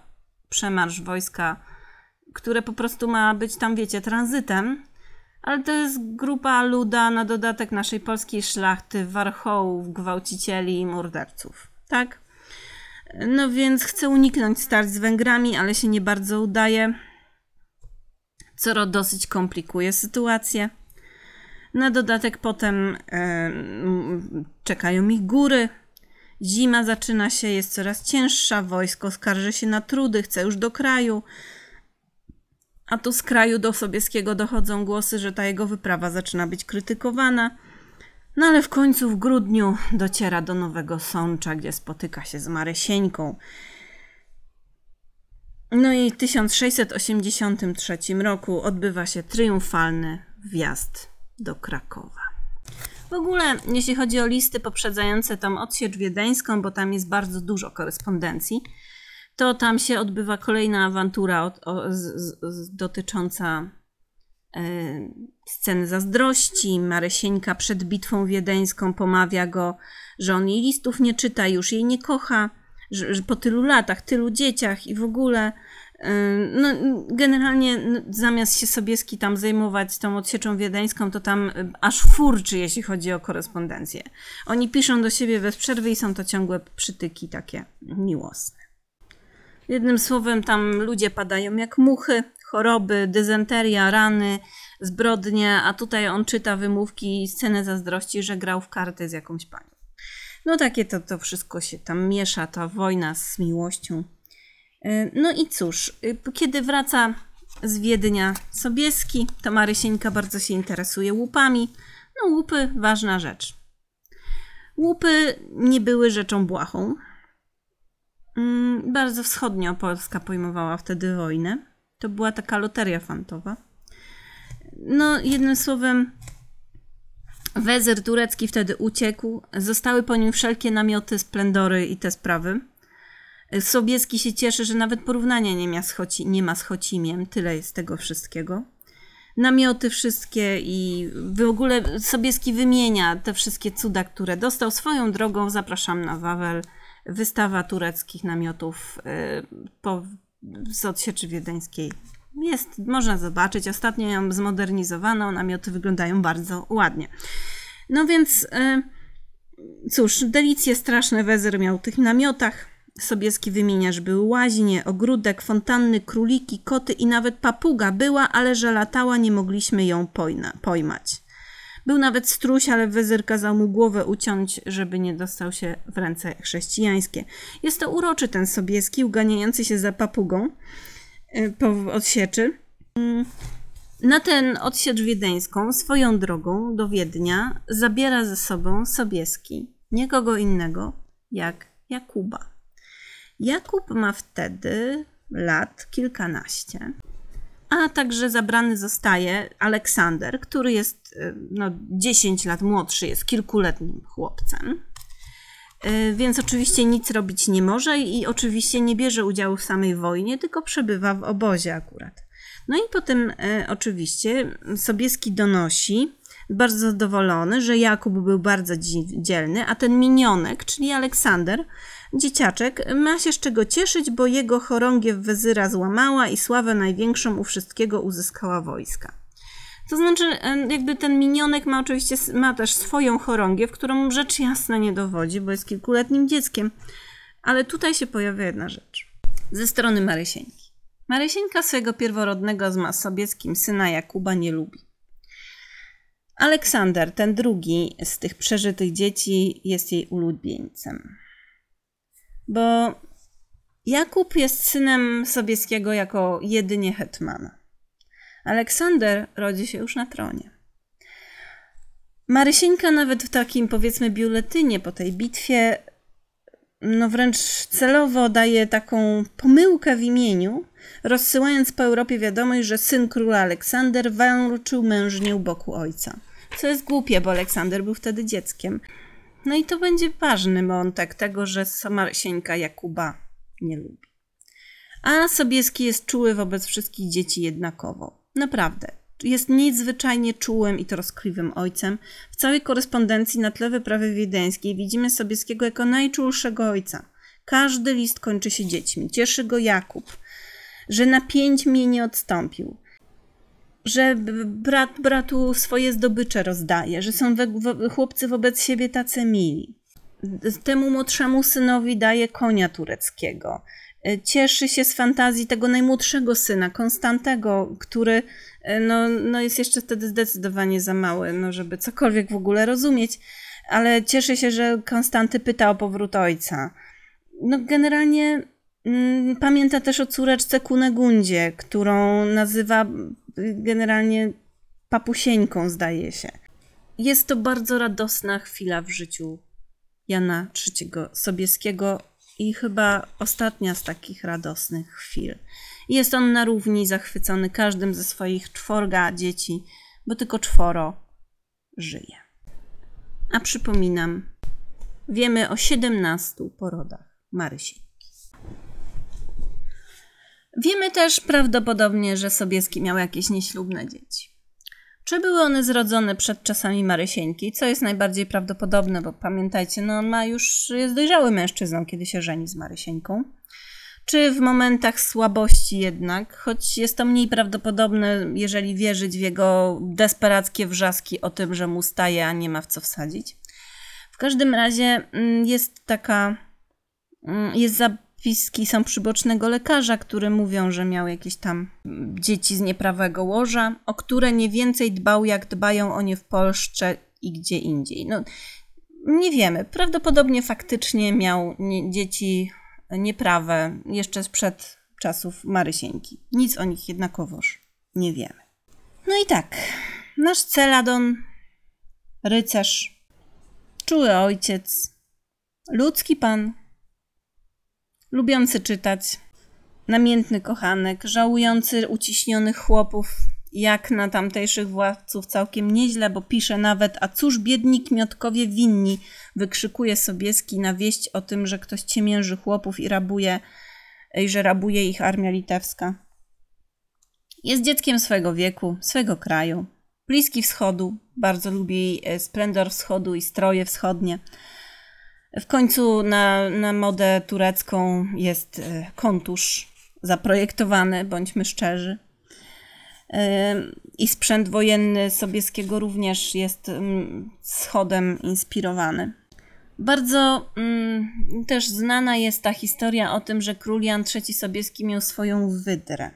przemarsz wojska, które po prostu ma być tam, wiecie, tranzytem, ale to jest grupa luda na dodatek naszej polskiej szlachty, warchołów, gwałcicieli i morderców. Tak? No więc chce uniknąć start z Węgrami, ale się nie bardzo udaje, co dosyć komplikuje sytuację. Na dodatek potem e, czekają ich góry. Zima zaczyna się, jest coraz cięższa, wojsko skarży się na trudy, chce już do kraju. A tu z kraju do Sobieskiego dochodzą głosy, że ta jego wyprawa zaczyna być krytykowana. No ale w końcu w grudniu dociera do Nowego Sącza, gdzie spotyka się z Marysieńką. No i w 1683 roku odbywa się triumfalny wjazd do Krakowa. W ogóle, jeśli chodzi o listy poprzedzające tą odsiecz wiedeńską, bo tam jest bardzo dużo korespondencji, to tam się odbywa kolejna awantura o, o, z, z, dotycząca e, sceny zazdrości. Marysieńka przed bitwą wiedeńską pomawia go, że on jej listów nie czyta, już jej nie kocha, że, że po tylu latach, tylu dzieciach i w ogóle no, generalnie zamiast się Sobieski tam zajmować tą odsieczą wiedeńską, to tam y, aż furczy, jeśli chodzi o korespondencję. Oni piszą do siebie bez przerwy i są to ciągłe przytyki takie miłosne. Jednym słowem, tam ludzie padają jak muchy, choroby, dysenteria, rany, zbrodnie, a tutaj on czyta wymówki i scenę zazdrości, że grał w karty z jakąś panią. No takie to, to wszystko się tam miesza, ta wojna z miłością. E, no i cóż, y, kiedy wraca z Wiednia Sobieski, to Marysieńka bardzo się interesuje łupami. No łupy, ważna rzecz. Łupy nie były rzeczą błahą. Mm, bardzo wschodnio Polska pojmowała wtedy wojnę. To była taka loteria fantowa. No, jednym słowem, wezyr turecki wtedy uciekł. Zostały po nim wszelkie namioty, splendory i te sprawy. Sobieski się cieszy, że nawet porównania nie ma z, Choci, nie ma z Chocimiem. Tyle jest tego wszystkiego. Namioty wszystkie i w ogóle Sobieski wymienia te wszystkie cuda, które dostał. Swoją drogą zapraszam na Wawel. Wystawa tureckich namiotów y, po, z odsieczy wiedeńskiej jest, można zobaczyć. Ostatnio ją zmodernizowano, namioty wyglądają bardzo ładnie. No więc, y, cóż, delicje straszne Wezer miał w tych namiotach. Sobieski wymienia, że były łaźnie, ogródek, fontanny, króliki, koty i nawet papuga była, ale że latała, nie mogliśmy ją pojna, pojmać. Był nawet struś, ale wezyr kazał mu głowę uciąć, żeby nie dostał się w ręce chrześcijańskie. Jest to uroczy ten Sobieski, uganiający się za papugą y, po odsieczy. Mm, na ten odsiecz wiedeńską, swoją drogą do Wiednia, zabiera ze sobą Sobieski, nikogo innego jak Jakuba. Jakub ma wtedy lat kilkanaście, a także zabrany zostaje Aleksander, który jest y, no, 10 lat młodszy, jest kilkuletnim chłopcem. Y, więc oczywiście nic robić nie może i oczywiście nie bierze udziału w samej wojnie, tylko przebywa w obozie akurat. No i potem y, oczywiście Sobieski donosi, bardzo zadowolony, że Jakub był bardzo dzielny, a ten minionek, czyli Aleksander, Dzieciaczek ma się z czego cieszyć, bo jego chorągiew wezyra złamała i sławę największą u wszystkiego uzyskała wojska. To znaczy, jakby ten minionek ma oczywiście ma też swoją chorągiew, którą rzecz jasna nie dowodzi, bo jest kilkuletnim dzieckiem. Ale tutaj się pojawia jedna rzecz. Ze strony Marysieńki. Marysieńka swojego pierworodnego z Masobieckim syna Jakuba nie lubi. Aleksander, ten drugi z tych przeżytych dzieci, jest jej ulubieńcem bo Jakub jest synem Sobieskiego jako jedynie hetmana. Aleksander rodzi się już na tronie. Marysieńka nawet w takim powiedzmy biuletynie po tej bitwie no wręcz celowo daje taką pomyłkę w imieniu, rozsyłając po Europie wiadomość, że syn króla Aleksander walczył mężnie u boku ojca. Co jest głupie, bo Aleksander był wtedy dzieckiem. No i to będzie ważny wątek tego, że sama Sieńka Jakuba nie lubi. A Sobieski jest czuły wobec wszystkich dzieci jednakowo. Naprawdę. Jest niezwyczajnie czułym i troskliwym ojcem. W całej korespondencji na tle wyprawy wiedeńskiej widzimy Sobieskiego jako najczulszego ojca. Każdy list kończy się dziećmi. Cieszy go Jakub, że na pięć mnie nie odstąpił. Że brat bratu swoje zdobycze rozdaje, że są we, wo, chłopcy wobec siebie tacy mili. Temu młodszemu synowi daje konia tureckiego. Cieszy się z fantazji tego najmłodszego syna, Konstantego, który no, no jest jeszcze wtedy zdecydowanie za mały, no, żeby cokolwiek w ogóle rozumieć, ale cieszy się, że Konstanty pyta o powrót ojca. No, generalnie mm, pamięta też o córeczce Kunegundzie, którą nazywa generalnie papusieńką, zdaje się. Jest to bardzo radosna chwila w życiu Jana III Sobieskiego i chyba ostatnia z takich radosnych chwil. Jest on na równi zachwycony każdym ze swoich czworga dzieci, bo tylko czworo żyje. A przypominam, wiemy o 17 porodach Marysienki. Wiemy też prawdopodobnie, że Sobieski miał jakieś nieślubne dzieci. Czy były one zrodzone przed czasami Marysieńki, co jest najbardziej prawdopodobne, bo pamiętajcie, no on ma już, jest dojrzały mężczyzną, kiedy się żeni z Marysieńką. Czy w momentach słabości jednak, choć jest to mniej prawdopodobne, jeżeli wierzyć w jego desperackie wrzaski o tym, że mu staje, a nie ma w co wsadzić. W każdym razie mm, jest taka, mm, jest zapiski są przybocznego lekarza, które mówią, że miał jakieś tam dzieci z nieprawego łoża, o które nie więcej dbał, jak dbają o nie w Polsce i gdzie indziej. No, nie wiemy. Prawdopodobnie faktycznie miał nie, dzieci nieprawe jeszcze sprzed czasów Marysieńki. Nic o nich jednakowoż nie wiemy. No i tak, nasz Celadon, rycerz, czuły ojciec, ludzki pan, lubiący czytać, namiętny kochanek, żałujący uciśnionych chłopów, jak na tamtejszych władców całkiem nieźle, bo pisze nawet, a cóż biedni kmiotkowie winni, wykrzykuje Sobieski na wieść o tym, że ktoś ciemięży chłopów i rabuje, i że rabuje ich armia litewska. Jest dzieckiem swego wieku, swego kraju, bliski wschodu, bardzo lubi e, splendor wschodu i stroje wschodnie. W końcu na, na modę turecką jest e, kontusz zaprojektowany, bądźmy szczerzy. I sprzęt wojenny Sobieskiego również jest wschodem inspirowany. Bardzo mm, też znana jest ta historia o tym, że król Jan III Sobieski miał swoją wydrę.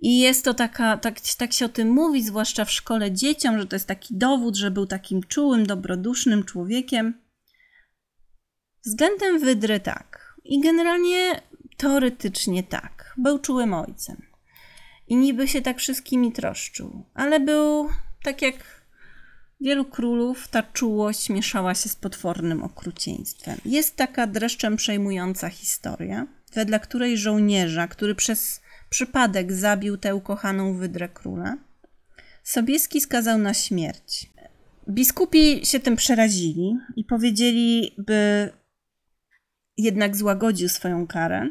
I jest to taka, tak, tak się o tym mówi, zwłaszcza w szkole dzieciom, że to jest taki dowód, że był takim czułym, dobrodusznym człowiekiem. Względem wydry tak. I generalnie teoretycznie tak. Był czułym ojcem. I niby się tak wszystkimi troszczył. Ale był tak jak wielu królów, ta czułość mieszała się z potwornym okrucieństwem. Jest taka dreszczem przejmująca historia, wedle której żołnierza, który przez przypadek zabił tę ukochaną wydrę króla, Sobieski skazał na śmierć. Biskupi się tym przerazili i powiedzieli, by jednak złagodził swoją karę.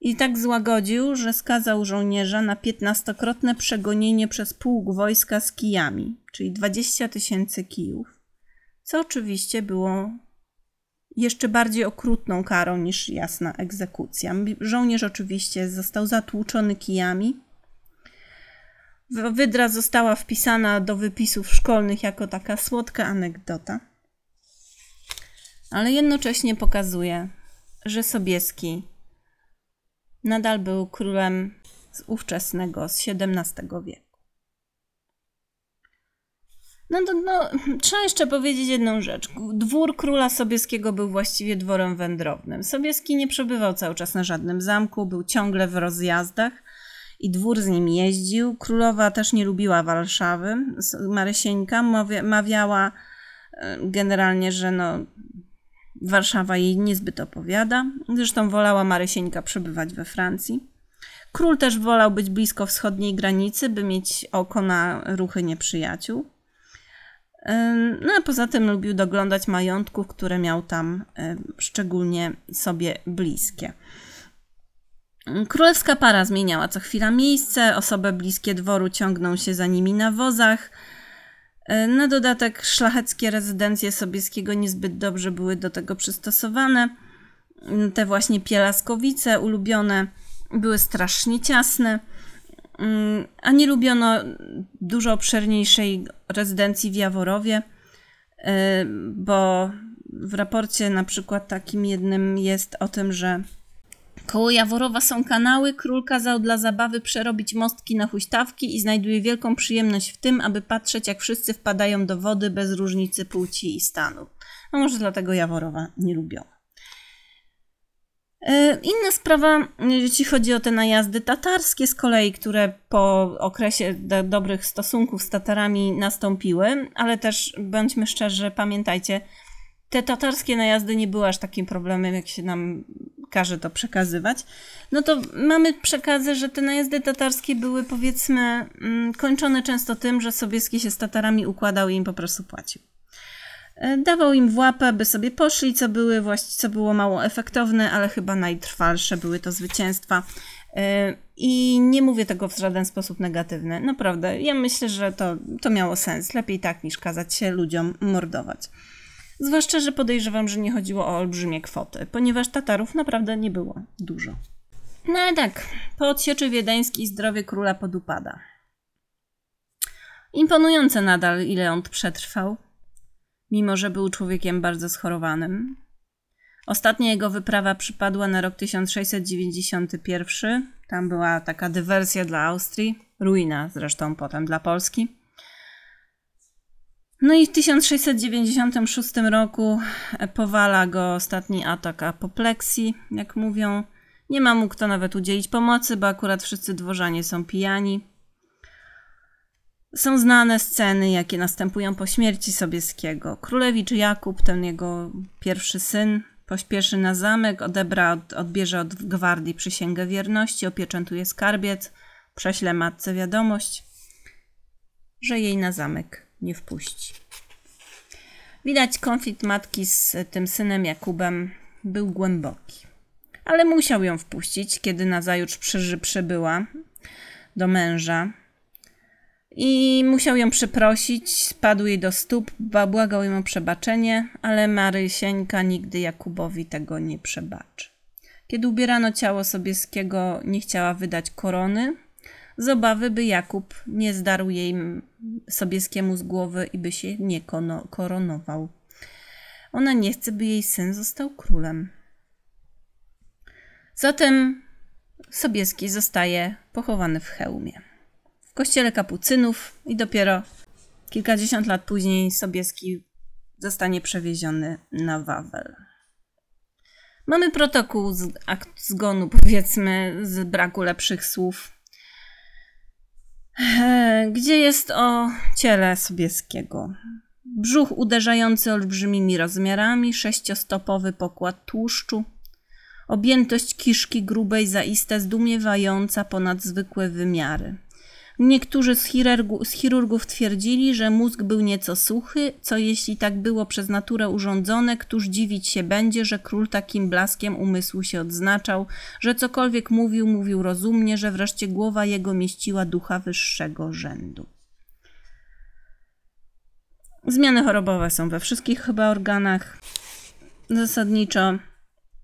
I tak złagodził, że skazał żołnierza na piętnastokrotne przegonienie przez pułk wojska z kijami, czyli 20 tysięcy kijów, co oczywiście było jeszcze bardziej okrutną karą niż jasna egzekucja. Żołnierz oczywiście został zatłuczony kijami. Wydra została wpisana do wypisów szkolnych jako taka słodka anegdota ale jednocześnie pokazuje, że Sobieski nadal był królem z ówczesnego, z XVII wieku. No, to, no, trzeba jeszcze powiedzieć jedną rzecz. Dwór króla Sobieskiego był właściwie dworem wędrownym. Sobieski nie przebywał cały czas na żadnym zamku, był ciągle w rozjazdach i dwór z nim jeździł. Królowa też nie lubiła Warszawy. Marysieńka mawiała e, generalnie, że no, Warszawa jej niezbyt opowiada. Zresztą wolała Marysieńka przebywać we Francji. Król też wolał być blisko wschodniej granicy, by mieć oko na ruchy nieprzyjaciół. No a poza tym lubił doglądać majątków, które miał tam szczególnie sobie bliskie. Królewska para zmieniała co chwila miejsce, osoby bliskie dworu ciągną się za nimi na wozach. E, na dodatek szlacheckie rezydencje Sobieskiego niezbyt dobrze były do tego przystosowane. Te właśnie Pielaskowice ulubione były strasznie ciasne. mm, a nie lubiono dużo obszerniejszej rezydencji w Jaworowie, y, bo w raporcie na przykład takim jednym jest o tym, że Koło Jaworowa są kanały. Król kazał dla zabawy przerobić mostki na huśtawki i znajduje wielką przyjemność w tym, aby patrzeć, jak wszyscy wpadają do wody bez różnicy płci i stanu. No może dlatego Jaworowa nie lubią. E, inna sprawa, jeśli chodzi o te najazdy tatarskie z kolei, które po okresie do dobrych stosunków z Tatarami nastąpiły, ale też bądźmy szczerzy, pamiętajcie, te tatarskie najazdy nie były aż takim problemem, jak się nam każe to przekazywać, no to mamy przekazy, że te najazdy tatarskie były powiedzmy mm, kończone często tym, że Sobieski się z Tatarami układał i im po prostu płacił. E, dawał im w łapę, by sobie poszli, co, były właści- co było mało efektowne, ale chyba najtrwalsze były to zwycięstwa. E, I nie mówię tego w żaden sposób negatywny. Naprawdę, ja myślę, że to, to miało sens. Lepiej tak, niż kazać się ludziom mordować. Zwłaszcza, że podejrzewam, że nie chodziło o olbrzymie kwoty, ponieważ Tatarów naprawdę nie było dużo. No ale tak, po odsieczy wiedeńskiej zdrowie króla podupada. Imponujące nadal, ile on przetrwał, mimo że był człowiekiem bardzo schorowanym. Ostatnia jego wyprawa przypadła na rok 1691. Tam była taka dywersja dla Austrii, ruina zresztą potem dla Polski. No i w 1696 roku powala go ostatni atak apopleksji, jak mówią. Nie ma mu kto nawet udzielić pomocy, bo akurat wszyscy dworzanie są pijani. Są znane sceny, jakie następują po śmierci Sobieskiego. Królewicz Jakub, ten jego pierwszy syn, pośpieszy na zamek, odebra, od, odbierze od gwardii przysięgę wierności, opieczętuje skarbiec, prześle matce wiadomość, że jej na zamek nie wpuści. Widać konflikt matki z tym synem Jakubem był głęboki. Ale musiał ją wpuścić, kiedy nazajutrz przy, przybyła do męża. I musiał ją przeprosić, spadł jej do stóp, błagał ją o przebaczenie, ale Marysieńka nigdy Jakubowi tego nie przebaczy. Kiedy ubierano ciało Sobieskiego, nie chciała wydać korony, z obawy, by Jakub nie zdarł jej Sobieskiemu z głowy i by się nie koronował. Ona nie chce, by jej syn został królem. Zatem Sobieski zostaje pochowany w hełmie. W kościele kapucynów i dopiero kilkadziesiąt lat później Sobieski zostanie przewieziony na Wawel. Mamy protokół z akt zgonu, powiedzmy, z braku lepszych słów gdzie jest o ciele Sobieskiego. Brzuch uderzający olbrzymimi rozmiarami, sześciostopowy pokład tłuszczu, objętość kiszki grubej zaiste zdumiewająca ponad zwykłe wymiary. Niektórzy z, chirurgu, z, chirurgów twierdzili, że mózg był nieco suchy, co jeśli tak było przez naturę urządzone, któż dziwić się będzie, że król takim blaskiem umysłu się odznaczał, że cokolwiek mówił, mówił rozumnie, że wreszcie głowa jego mieściła ducha wyższego rzędu. Zmiany chorobowe są we wszystkich chyba organach. Zasadniczo,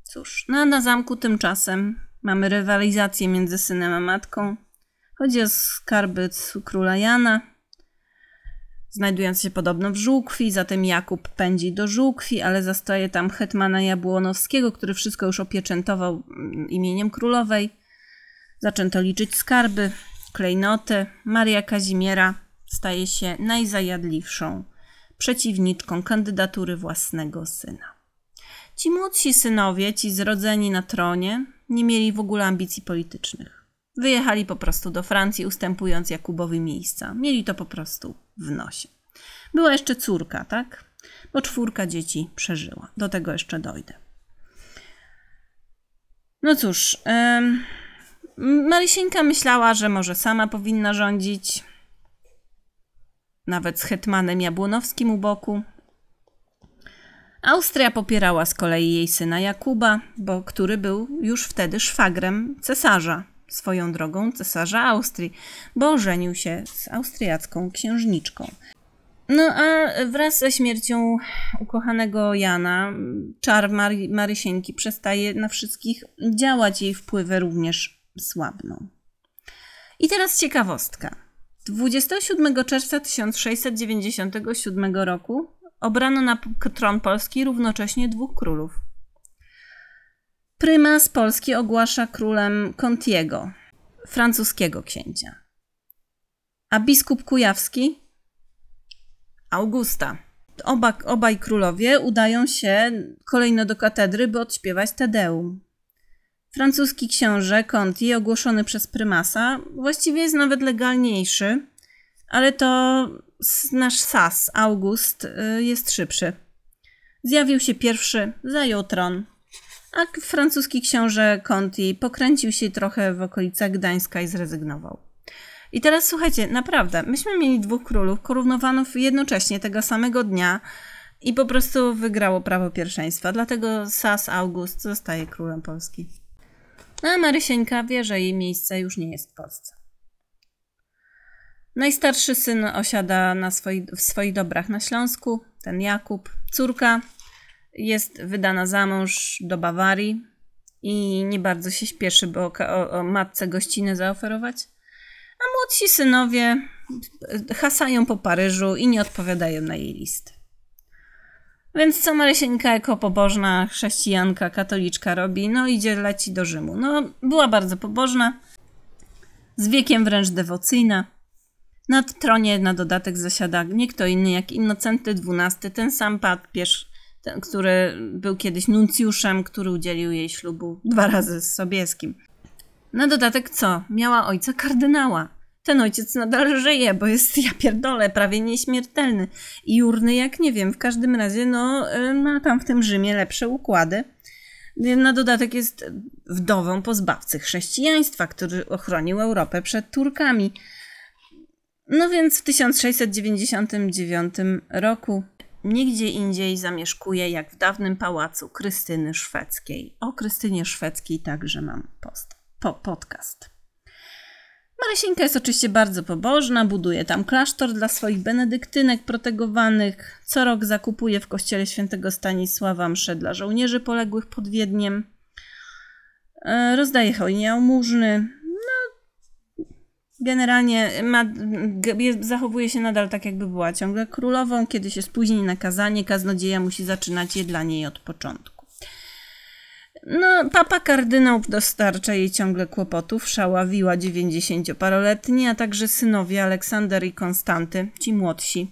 cóż, no na zamku tymczasem mamy rywalizację między synem a matką. Chodzi o skarby króla Jana, znajdując się podobno w Żółkwi, zatem Jakub pędzi do Żółkwi, ale zastaje tam hetmana Jabłonowskiego, który wszystko już opieczętował mm, imieniem królowej. Zaczęto liczyć skarby, klejnoty. Maria Kazimiera staje się najzajadliwszą przeciwniczką kandydatury własnego syna. Ci młodsi synowie, ci zrodzeni na tronie, nie mieli w ogóle ambicji politycznych. Wyjechali po prostu do Francji, ustępując Jakubowi miejsca. Mieli to po prostu w nosie. Była jeszcze córka, tak? Bo czwórka dzieci przeżyła. Do tego jeszcze dojdę. No cóż, yy, myślała, że może sama powinna rządzić. Nawet z hetmanem Jabłonowskim u boku. Austria popierała z kolei jej syna Jakuba, bo który był już wtedy szwagrem cesarza, swoją drogą cesarza Austrii, bo ożenił się z austriacką księżniczką. No a wraz ze śmiercią ukochanego Jana, czar Mary, Marysieńki przestaje na wszystkich działać, jej wpływy również słabną. I teraz ciekawostka. 27 czerwca 1697 roku obrano na tron Polski równocześnie dwóch królów. Prymas Polski ogłasza królem Contiego, francuskiego księcia, a biskup kujawski Augusta. Oba, obaj królowie udają się kolejno do katedry, by odśpiewać Tedeum. Francuski książę Conti, ogłoszony przez prymasa, właściwie jest nawet legalniejszy, ale to nasz sas, August, y, jest szybszy. Zjawił się pierwszy, zajął tron, a francuski książę Conti pokręcił się trochę w okolicach Gdańska i zrezygnował. I teraz słuchajcie, naprawdę, myśmy mieli dwóch królów korunowano jednocześnie tego samego dnia i po prostu wygrało prawo pierwszeństwa. Dlatego Sas August zostaje królem Polski. No a Marysieńka wie, że jej miejsce już nie jest w Polsce. Najstarszy syn osiada na swoi, w swoich dobrach na Śląsku, ten Jakub. Córka jest wydana za mąż do Bawarii i nie bardzo się śpieszy, bo o, o matce gościnę zaoferować. A młodsi synowie hasają po Paryżu i nie odpowiadają na jej listy. Więc co Marysieńka jako pobożna chrześcijanka, katoliczka robi? No idzie, leci do Rzymu. No, była bardzo pobożna, z wiekiem wręcz dewocyjna. Na tronie na dodatek zasiada nie kto inny jak Innocenty XII, ten sam papież, ten, który był kiedyś nuncjuszem, który udzielił jej ślubu dwa razy z Sobieskim. Na dodatek co? Miała ojca kardynała. Ten ojciec nadal żyje, bo jest, ja pierdolę, prawie nieśmiertelny. I urny jak nie wiem, w każdym razie, no, y, ma tam w tym Rzymie lepsze układy. Na dodatek jest wdową pozbawcy chrześcijaństwa, który ochronił Europę przed Turkami. No więc w 1699 roku nigdzie indziej zamieszkuje jak w dawnym pałacu Krystyny Szwedzkiej. O Krystynie Szwedzkiej także mam post, po, podcast. Marysieńka jest oczywiście bardzo pobożna, buduje tam klasztor dla swoich benedyktynek protegowanych. Co rok zakupuje w kościele świętego Stanisława msze dla żołnierzy poległych pod Wiedniem. E, rozdaje hojnie jałmużny. Generalnie ma, zachowuje się nadal tak, jakby była ciągle królową. Kiedy się spóźni na kazanie, kaznodzieja musi zaczynać je dla niej od początku. No, papa kardynał dostarcza jej ciągle kłopotów. Szała dziewięćdziesięcioparoletni, a także synowie Aleksander i Konstanty, ci młodsi.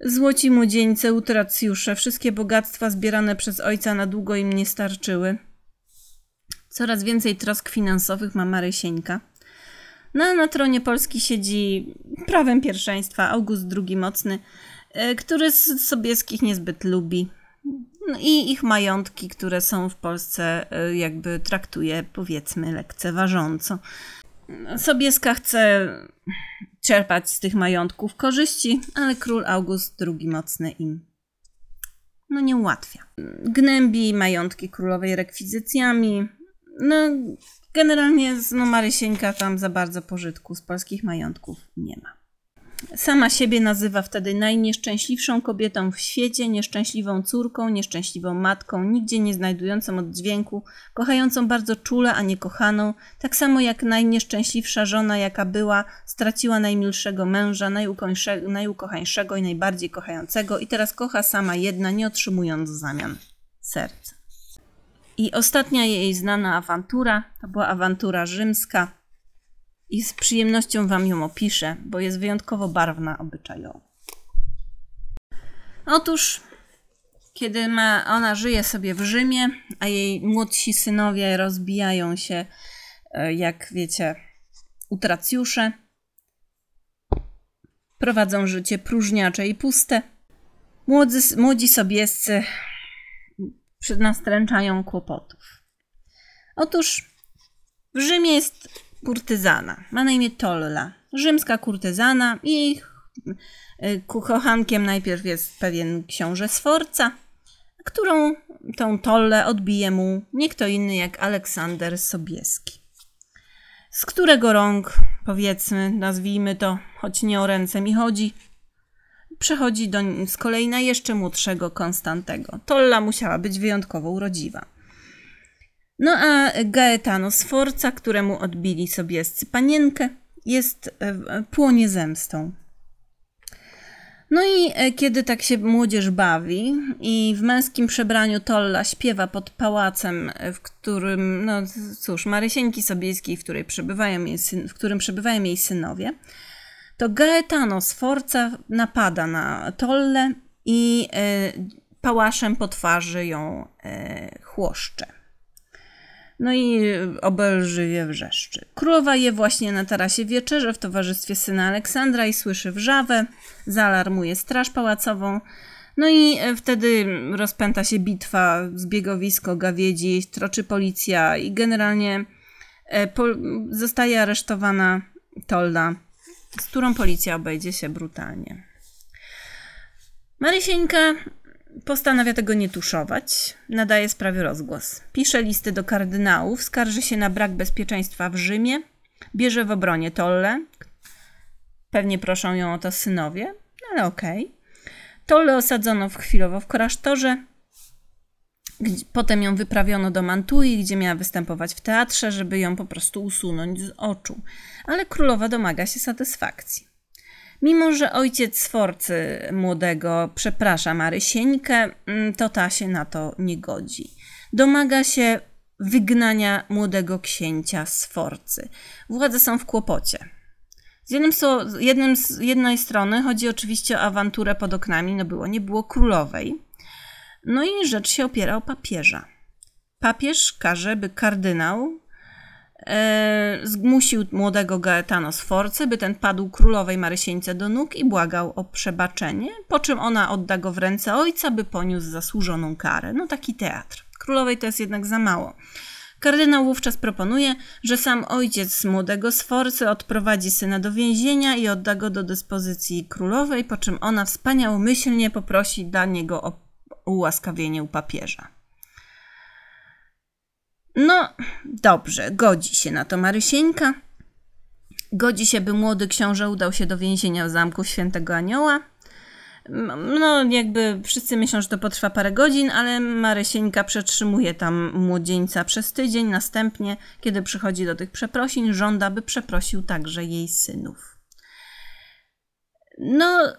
Złoci młodzieńce, utracjusze, wszystkie bogactwa zbierane przez ojca na długo im nie starczyły. Coraz więcej trosk finansowych ma Marysieńka. No, na tronie Polski siedzi prawem pierwszeństwa August II Mocny, e, który z Sobieskich niezbyt lubi. No i ich majątki, które są w Polsce, y, jakby traktuje powiedzmy lekceważąco. Sobieska chce czerpać z tych majątków korzyści, ale król August II mocny im no nie ułatwia. Gnębi majątki królowej rekwizycjami. No generalnie no Marysieńka tam za bardzo pożytku z polskich majątków nie ma. Sama siebie nazywa wtedy najnieszczęśliwszą kobietą w świecie, nieszczęśliwą córką, nieszczęśliwą matką, nigdzie nie znajdującą oddźwięku, kochającą bardzo czule, a nie kochaną, tak samo jak najnieszczęśliwsza żona, jaka była, straciła najmilszego męża, najukochańszego i najbardziej kochającego i teraz kocha sama jedna, nie otrzymując w zamian serca. I ostatnia jej znana awantura to była awantura rzymska, i z przyjemnością Wam ją opiszę, bo jest wyjątkowo barwna obyczajowo. Otóż, kiedy ma, ona żyje sobie w Rzymie, a jej młodsi synowie rozbijają się, e, jak wiecie, utracjusze, prowadzą życie próżniacze i puste. Młodzy, młodzi sobiescy nastręczają kłopotów. Otóż w Rzymie jest kurtyzana. Ma na imię Tolla. Rzymska kurtyzana i e, kochankiem najpierw jest pewien książę Sforca, którą tą Tollę odbije mu nie kto inny jak Aleksander Sobieski. Z którego rąk, powiedzmy, nazwijmy to, choć nie o ręce mi chodzi, przechodzi do, z kolei na jeszcze młodszego Konstantego. Tolla musiała być wyjątkowo urodziwa. No a Gaetano Sforza, któremu odbili sobie panienkę, jest płonie zemstą. No i e, kiedy tak się młodzież bawi i w męskim przebraniu Tolla śpiewa pod pałacem, e, w którym, no cóż, Marysieńki Sobieskiej, w, której przebywają jej syn, w którym przebywają jej synowie, to Gaetano Sforza napada na Tolle i e, pałaszem po twarzy ją e, chłoszcze. No i obelżywie wrzeszczy. Królowa je właśnie na tarasie wieczerze w towarzystwie syna Aleksandra i słyszy wrzawę, zaalarmuje straż pałacową. No i e, wtedy rozpęta się bitwa, zbiegowisko, gawiedzi, troczy policja i generalnie e, zostaje aresztowana Tolda, z którą policja obejdzie się brutalnie. Marysieńka Postanawia tego nie tuszować, nadaje sprawie rozgłos. Pisze listy do kardynałów, skarży się na brak bezpieczeństwa w Rzymie, bierze w obronie Tolle. Pewnie proszą ją o to synowie, no ale okej. Okay. Tolle osadzono w chwilowo w klasztorze. Potem ją wyprawiono do Mantui, gdzie miała występować w teatrze, żeby ją po prostu usunąć z oczu. Ale królowa domaga się satysfakcji. Mimo, że ojciec Sforcy młodego przeprasza Marysieńkę, mm, to ta się na to nie godzi. Domaga się wygnania młodego księcia Sforcy. Władze są w kłopocie. Z, jednym, jednym z jednej strony chodzi oczywiście o awanturę pod oknami, no było, nie było królowej. No i rzecz się opiera o papieża. Papież każe, by kardynał e, zmusił młodego Gaetano Sforce, by ten padł królowej Marysieńce do nóg i błagał o przebaczenie, po czym ona odda go w ręce ojca, by poniósł zasłużoną karę. No taki teatr. Królowej to jest jednak za mało. Kardynał wówczas proponuje, że sam ojciec młodego Sforcy odprowadzi syna do więzienia i odda go do dyspozycji królowej, po czym ona wspaniałomyślnie poprosi dla niego o ułaskawienie u papieża. No, dobrze, godzi się na to Marysieńka. Godzi się, by młody książę udał się do więzienia w zamku Świętego Anioła. No, jakby wszyscy myślą, że to potrwa parę godzin, ale Marysieńka przetrzymuje tam młodzieńca przez tydzień. Następnie, kiedy przychodzi do tych przeprosin, żąda, by przeprosił także jej synów. No,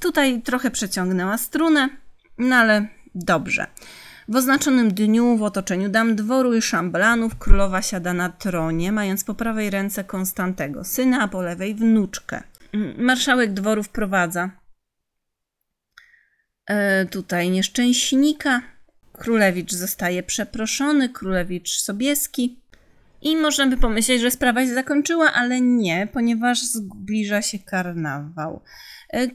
tutaj trochę przeciągnęła strunę, no ale dobrze. W oznaczonym dniu w otoczeniu dam dworu i szambelanów królowa siada na tronie, mając po prawej ręce Konstantego, syna, a po lewej wnuczkę. Marszałek dworu wprowadza e, tutaj nieszczęśnika. Królewicz zostaje przeproszony, królewicz Sobieski. I można by pomyśleć, że sprawa się zakończyła, ale nie, ponieważ zbliża się karnawał. E,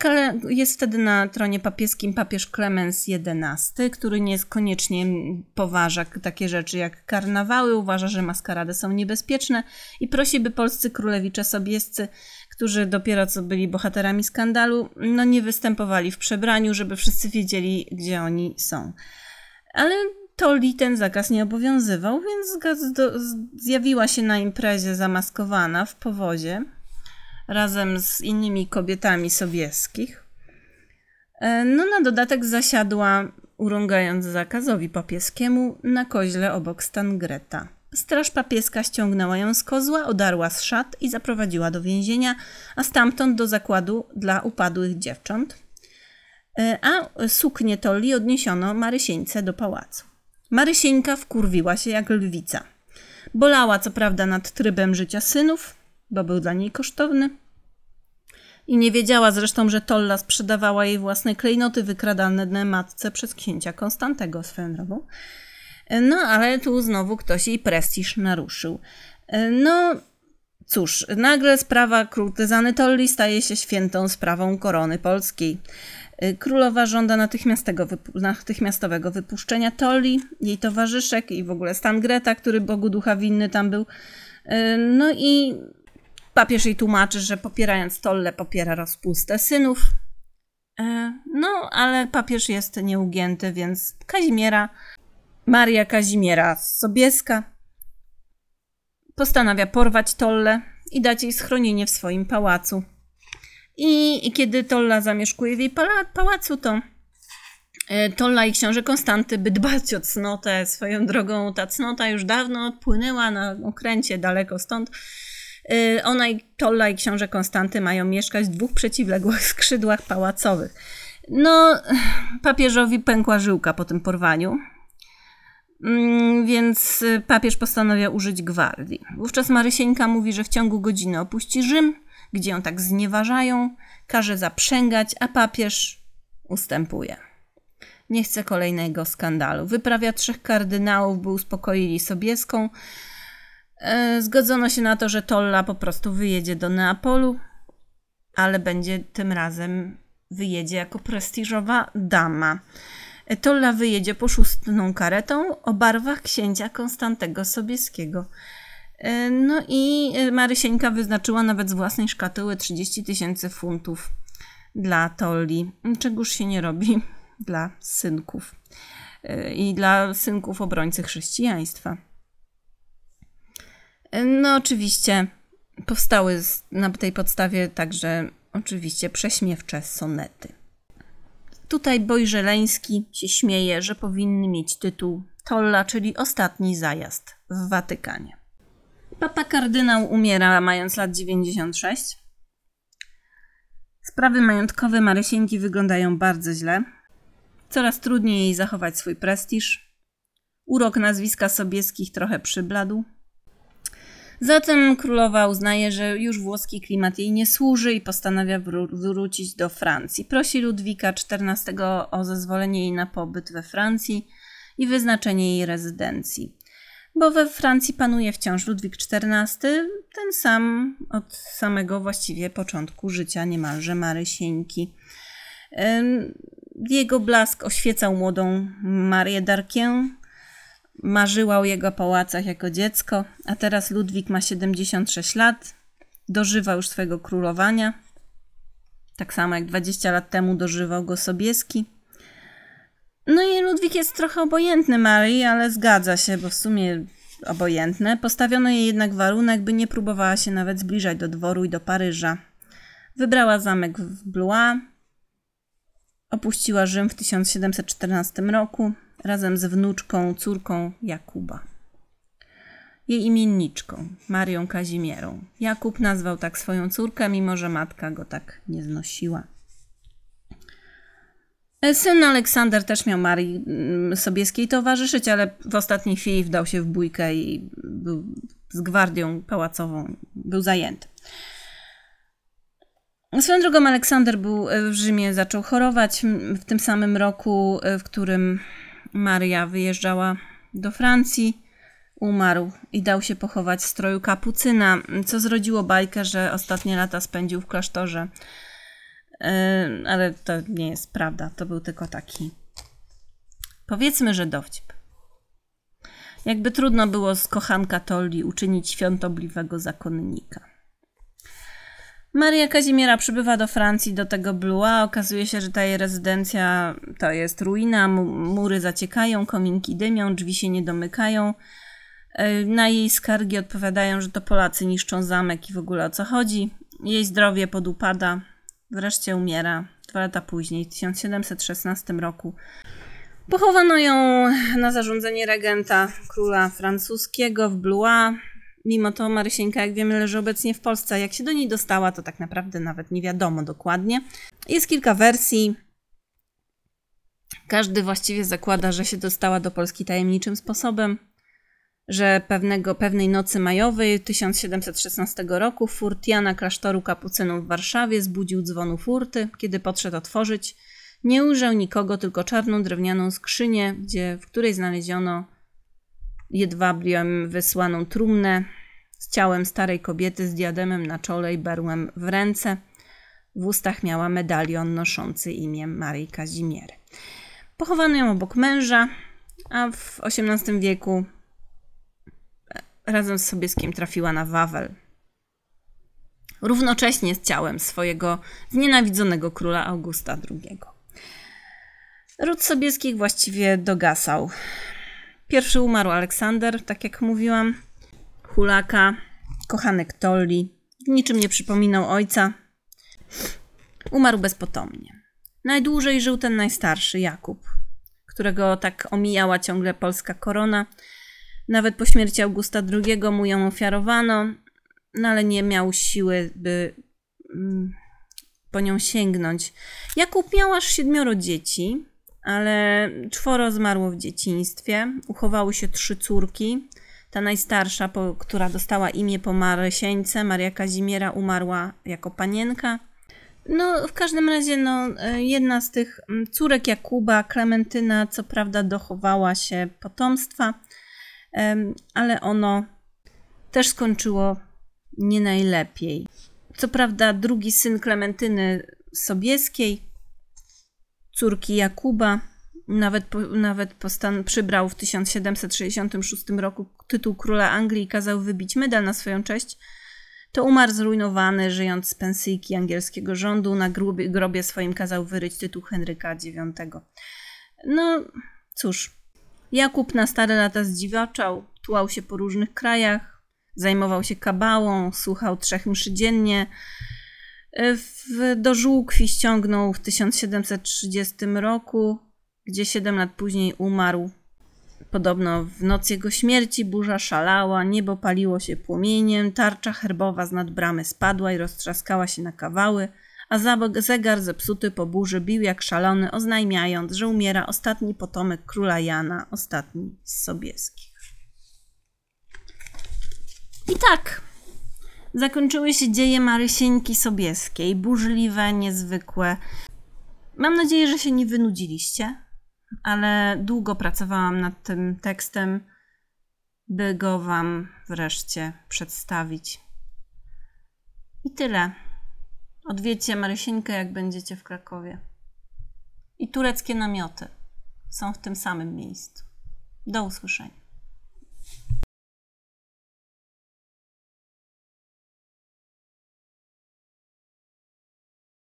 jest wtedy na tronie papieskim papież Klemens XI, który niekoniecznie poważa takie rzeczy jak karnawały, uważa, że maskarady są niebezpieczne i prosi, by polscy królewicze sobiescy, którzy dopiero co byli bohaterami skandalu, no nie występowali w przebraniu, żeby wszyscy wiedzieli, gdzie oni są. Ale Tolli ten zakaz nie obowiązywał, więc zjawiła się na imprezie zamaskowana w powozie razem z innymi kobietami sobieskich. E, no na dodatek zasiadła, urągając zakazowi papieskiemu, na koźle obok Stangreta. Straż papieska ściągnęła ją z kozła, odarła z szat i zaprowadziła do więzienia, a stamtąd do zakładu dla upadłych dziewcząt. E, a suknię Tolli odniesiono Marysieńce do pałacu. Marysieńka wkurwiła się jak lwica. Bolała co prawda nad trybem życia synów, bo był dla niej kosztowny. I nie wiedziała zresztą, że Tolla sprzedawała jej własne klejnoty wykradane matce przez księcia Konstantego swoją drogą. No, ale tu znowu ktoś jej prestiż naruszył. No, cóż, nagle sprawa kurtyzany Tolli staje się świętą sprawą korony polskiej. Królowa żąda natychmiastowego wypuszczenia Tolli, jej towarzyszek i w ogóle stan Greta, który Bogu ducha winny tam był. No i Papież jej tłumaczy, że popierając Tolle popiera rozpustę synów. E, no, ale papież jest nieugięty, więc Kazimiera, Maria Kazimiera Sobieska postanawia porwać Tolle i dać jej schronienie w swoim pałacu. I, i kiedy Tolla zamieszkuje w jej pałacu, to E, Tolla i książę Konstanty, by dbać o cnotę. Swoją drogą ta cnota już dawno odpłynęła na okręcie daleko stąd. E, ona i Tolla i książę Konstanty mają mieszkać w dwóch przeciwległych [LAUGHS] skrzydłach pałacowych. No, papieżowi pękła żyłka po tym porwaniu, mm, więc papież postanawia użyć gwardii. Wówczas Marysieńka mówi, że w ciągu godziny opuści Rzym, gdzie ją tak znieważają, każe zaprzęgać, a papież ustępuje. Nie chce kolejnego skandalu. Wyprawia trzech kardynałów, by uspokoili Sobieską. E, zgodzono się na to, że Tolla po prostu wyjedzie do Neapolu, ale będzie tym razem wyjedzie jako prestiżowa dama. E, Tolla wyjedzie poszustną karetą o barwach księcia Konstantego Sobieskiego. E, no i Marysieńka wyznaczyła nawet z własnej szkatuły 30 tysięcy funtów dla Tolli, czegoż się nie robi [LAUGHS] dla synków i dla synków obrońcy chrześcijaństwa. No, oczywiście powstały na tej podstawie także oczywiście prześmiewcze sonety. Tutaj Bojżeleński się śmieje, że powinny mieć tytuł Tolla, czyli ostatni zajazd w Watykanie. Papa kardynał umiera mając lat 96. Sprawy majątkowe Marysienki wyglądają bardzo źle. Coraz trudniej jej zachować swój prestiż. Urok nazwiska Sobieskich trochę przybladł. Zatem królowa uznaje, że już włoski klimat jej nie służy i postanawia wrócić do Francji. Prosi Ludwika XIV o zezwolenie jej na pobyt we Francji i wyznaczenie jej rezydencji. Bo we Francji panuje wciąż Ludwik XIV, ten sam od samego właściwie początku życia niemalże Marysieńki. Jego blask oświecał młodą Marię Darkę. Marzyła o jego pałacach jako dziecko, a teraz Ludwik ma 76 lat, dożywa już swojego królowania. Tak samo jak 20 lat temu dożywał go Sobieski. No i Ludwik jest trochę obojętny Marii, ale zgadza się, bo w sumie obojętne. Postawiono jej jednak warunek, by nie próbowała się nawet zbliżać do dworu i do Paryża. Wybrała zamek w Blois, Opuściła Rzym w 1714 roku razem z wnuczką, córką Jakuba. Jej imienniczką, Marią Kazimierą. Jakub nazwał tak swoją córkę, mimo że matka go tak nie znosiła. Syn Aleksander też miał Marii mm, Sobieskiej towarzyszyć, ale w ostatniej chwili wdał się w bójkę i był z gwardią pałacową, był zajęty. Swoją drogą Aleksander był e, w Rzymie, zaczął chorować w tym samym roku, e, w którym Maria wyjeżdżała do Francji. Umarł i dał się pochować w stroju kapucyna, co zrodziło bajkę, że ostatnie lata spędził w klasztorze. Ale to nie jest prawda, to był tylko taki. Powiedzmy, że dowcip. Jakby trudno było z kochanka Tolli uczynić świątobliwego zakonnika. Maria Kazimiera przybywa do Francji, do tego Blois. Okazuje się, że ta jej rezydencja to jest ruina, mury zaciekają, kominki dymią, drzwi się nie domykają. E, na jej skargi odpowiadają, że to Polacy niszczą zamek i w ogóle o co chodzi. Jej zdrowie podupada, wreszcie umiera dwa lata później, w 1716 roku. Pochowano ją na zarządzenie regenta króla francuskiego w Blois. Mimo to Marysieńka, jak wiemy, leży obecnie w Polsce. Jak się do niej dostała, to tak naprawdę nawet nie wiadomo dokładnie. Jest kilka wersji. Każdy właściwie zakłada, że się dostała do Polski tajemniczym sposobem, że pewnego, pewnej nocy majowej 1716 roku furtiana klasztoru kapucynów w Warszawie zbudził dzwonu furty. Kiedy podszedł otworzyć, nie ujrzał nikogo, tylko czarną drewnianą skrzynię, gdzie, w której znaleziono jedwabliem wysłaną trumnę z ciałem starej kobiety z diademem na czole i berłem w ręce. W ustach miała medalion noszący imię Marii Kazimiery. Pochowano ją obok męża, a w XVIII wieku e, razem z Sobieskiem trafiła na Wawel. Równocześnie z ciałem swojego znienawidzonego króla Augusta II. Ród Sobieskich właściwie dogasał. Pierwszy umarł Aleksander, tak jak mówiłam. Hulaka, kochanek Tolli. Niczym nie przypominał ojca. Umarł bezpotomnie. Najdłużej żył ten najstarszy, Jakub, którego tak omijała ciągle polska korona. Nawet po śmierci Augusta II mu ją ofiarowano, no ale nie miał siły, by mm, po nią sięgnąć. Jakub miał aż siedmioro dzieci, ale czworo zmarło w dzieciństwie. Uchowały się trzy córki. Ta najstarsza, po, która dostała imię po Marysieńce, Maria Kazimiera, umarła jako panienka. No, w każdym razie, no, jedna z tych córek Jakuba, Klementyna, co prawda dochowała się potomstwa, ale ono też skończyło nie najlepiej. Co prawda, drugi syn Klementyny Sobieskiej, córki Jakuba, nawet, nawet postan- przybrał w 1766 roku tytuł króla Anglii i kazał wybić medal na swoją cześć, to umarł zrujnowany, żyjąc z pensyjki angielskiego rządu. Na grobie, grobie swoim kazał wyryć tytuł Henryka IX. No cóż, Jakub na stare lata zdziwaczał, tułał się po różnych krajach, zajmował się kabałą, słuchał trzech mszy dziennie. W, do żółkwi ściągnął w 1730 roku, gdzie siedem lat później umarł. Podobno w noc jego śmierci burza szalała, niebo paliło się płomieniem, tarcza herbowa z nad bramy spadła i roztrzaskała się na kawały, a zegar zepsuty po burzy bił jak szalony, oznajmiając, że umiera ostatni potomek króla Jana, ostatni z Sobieskich. I tak zakończyły się dzieje Marysieńki Sobieskiej, burzliwe, niezwykłe. Mam nadzieję, że się nie wynudziliście ale długo pracowałam nad tym tekstem, by go Wam wreszcie przedstawić. I tyle. Odwiedźcie Marysieńkę, jak będziecie w Krakowie. I tureckie namioty są w tym samym miejscu. Do usłyszenia.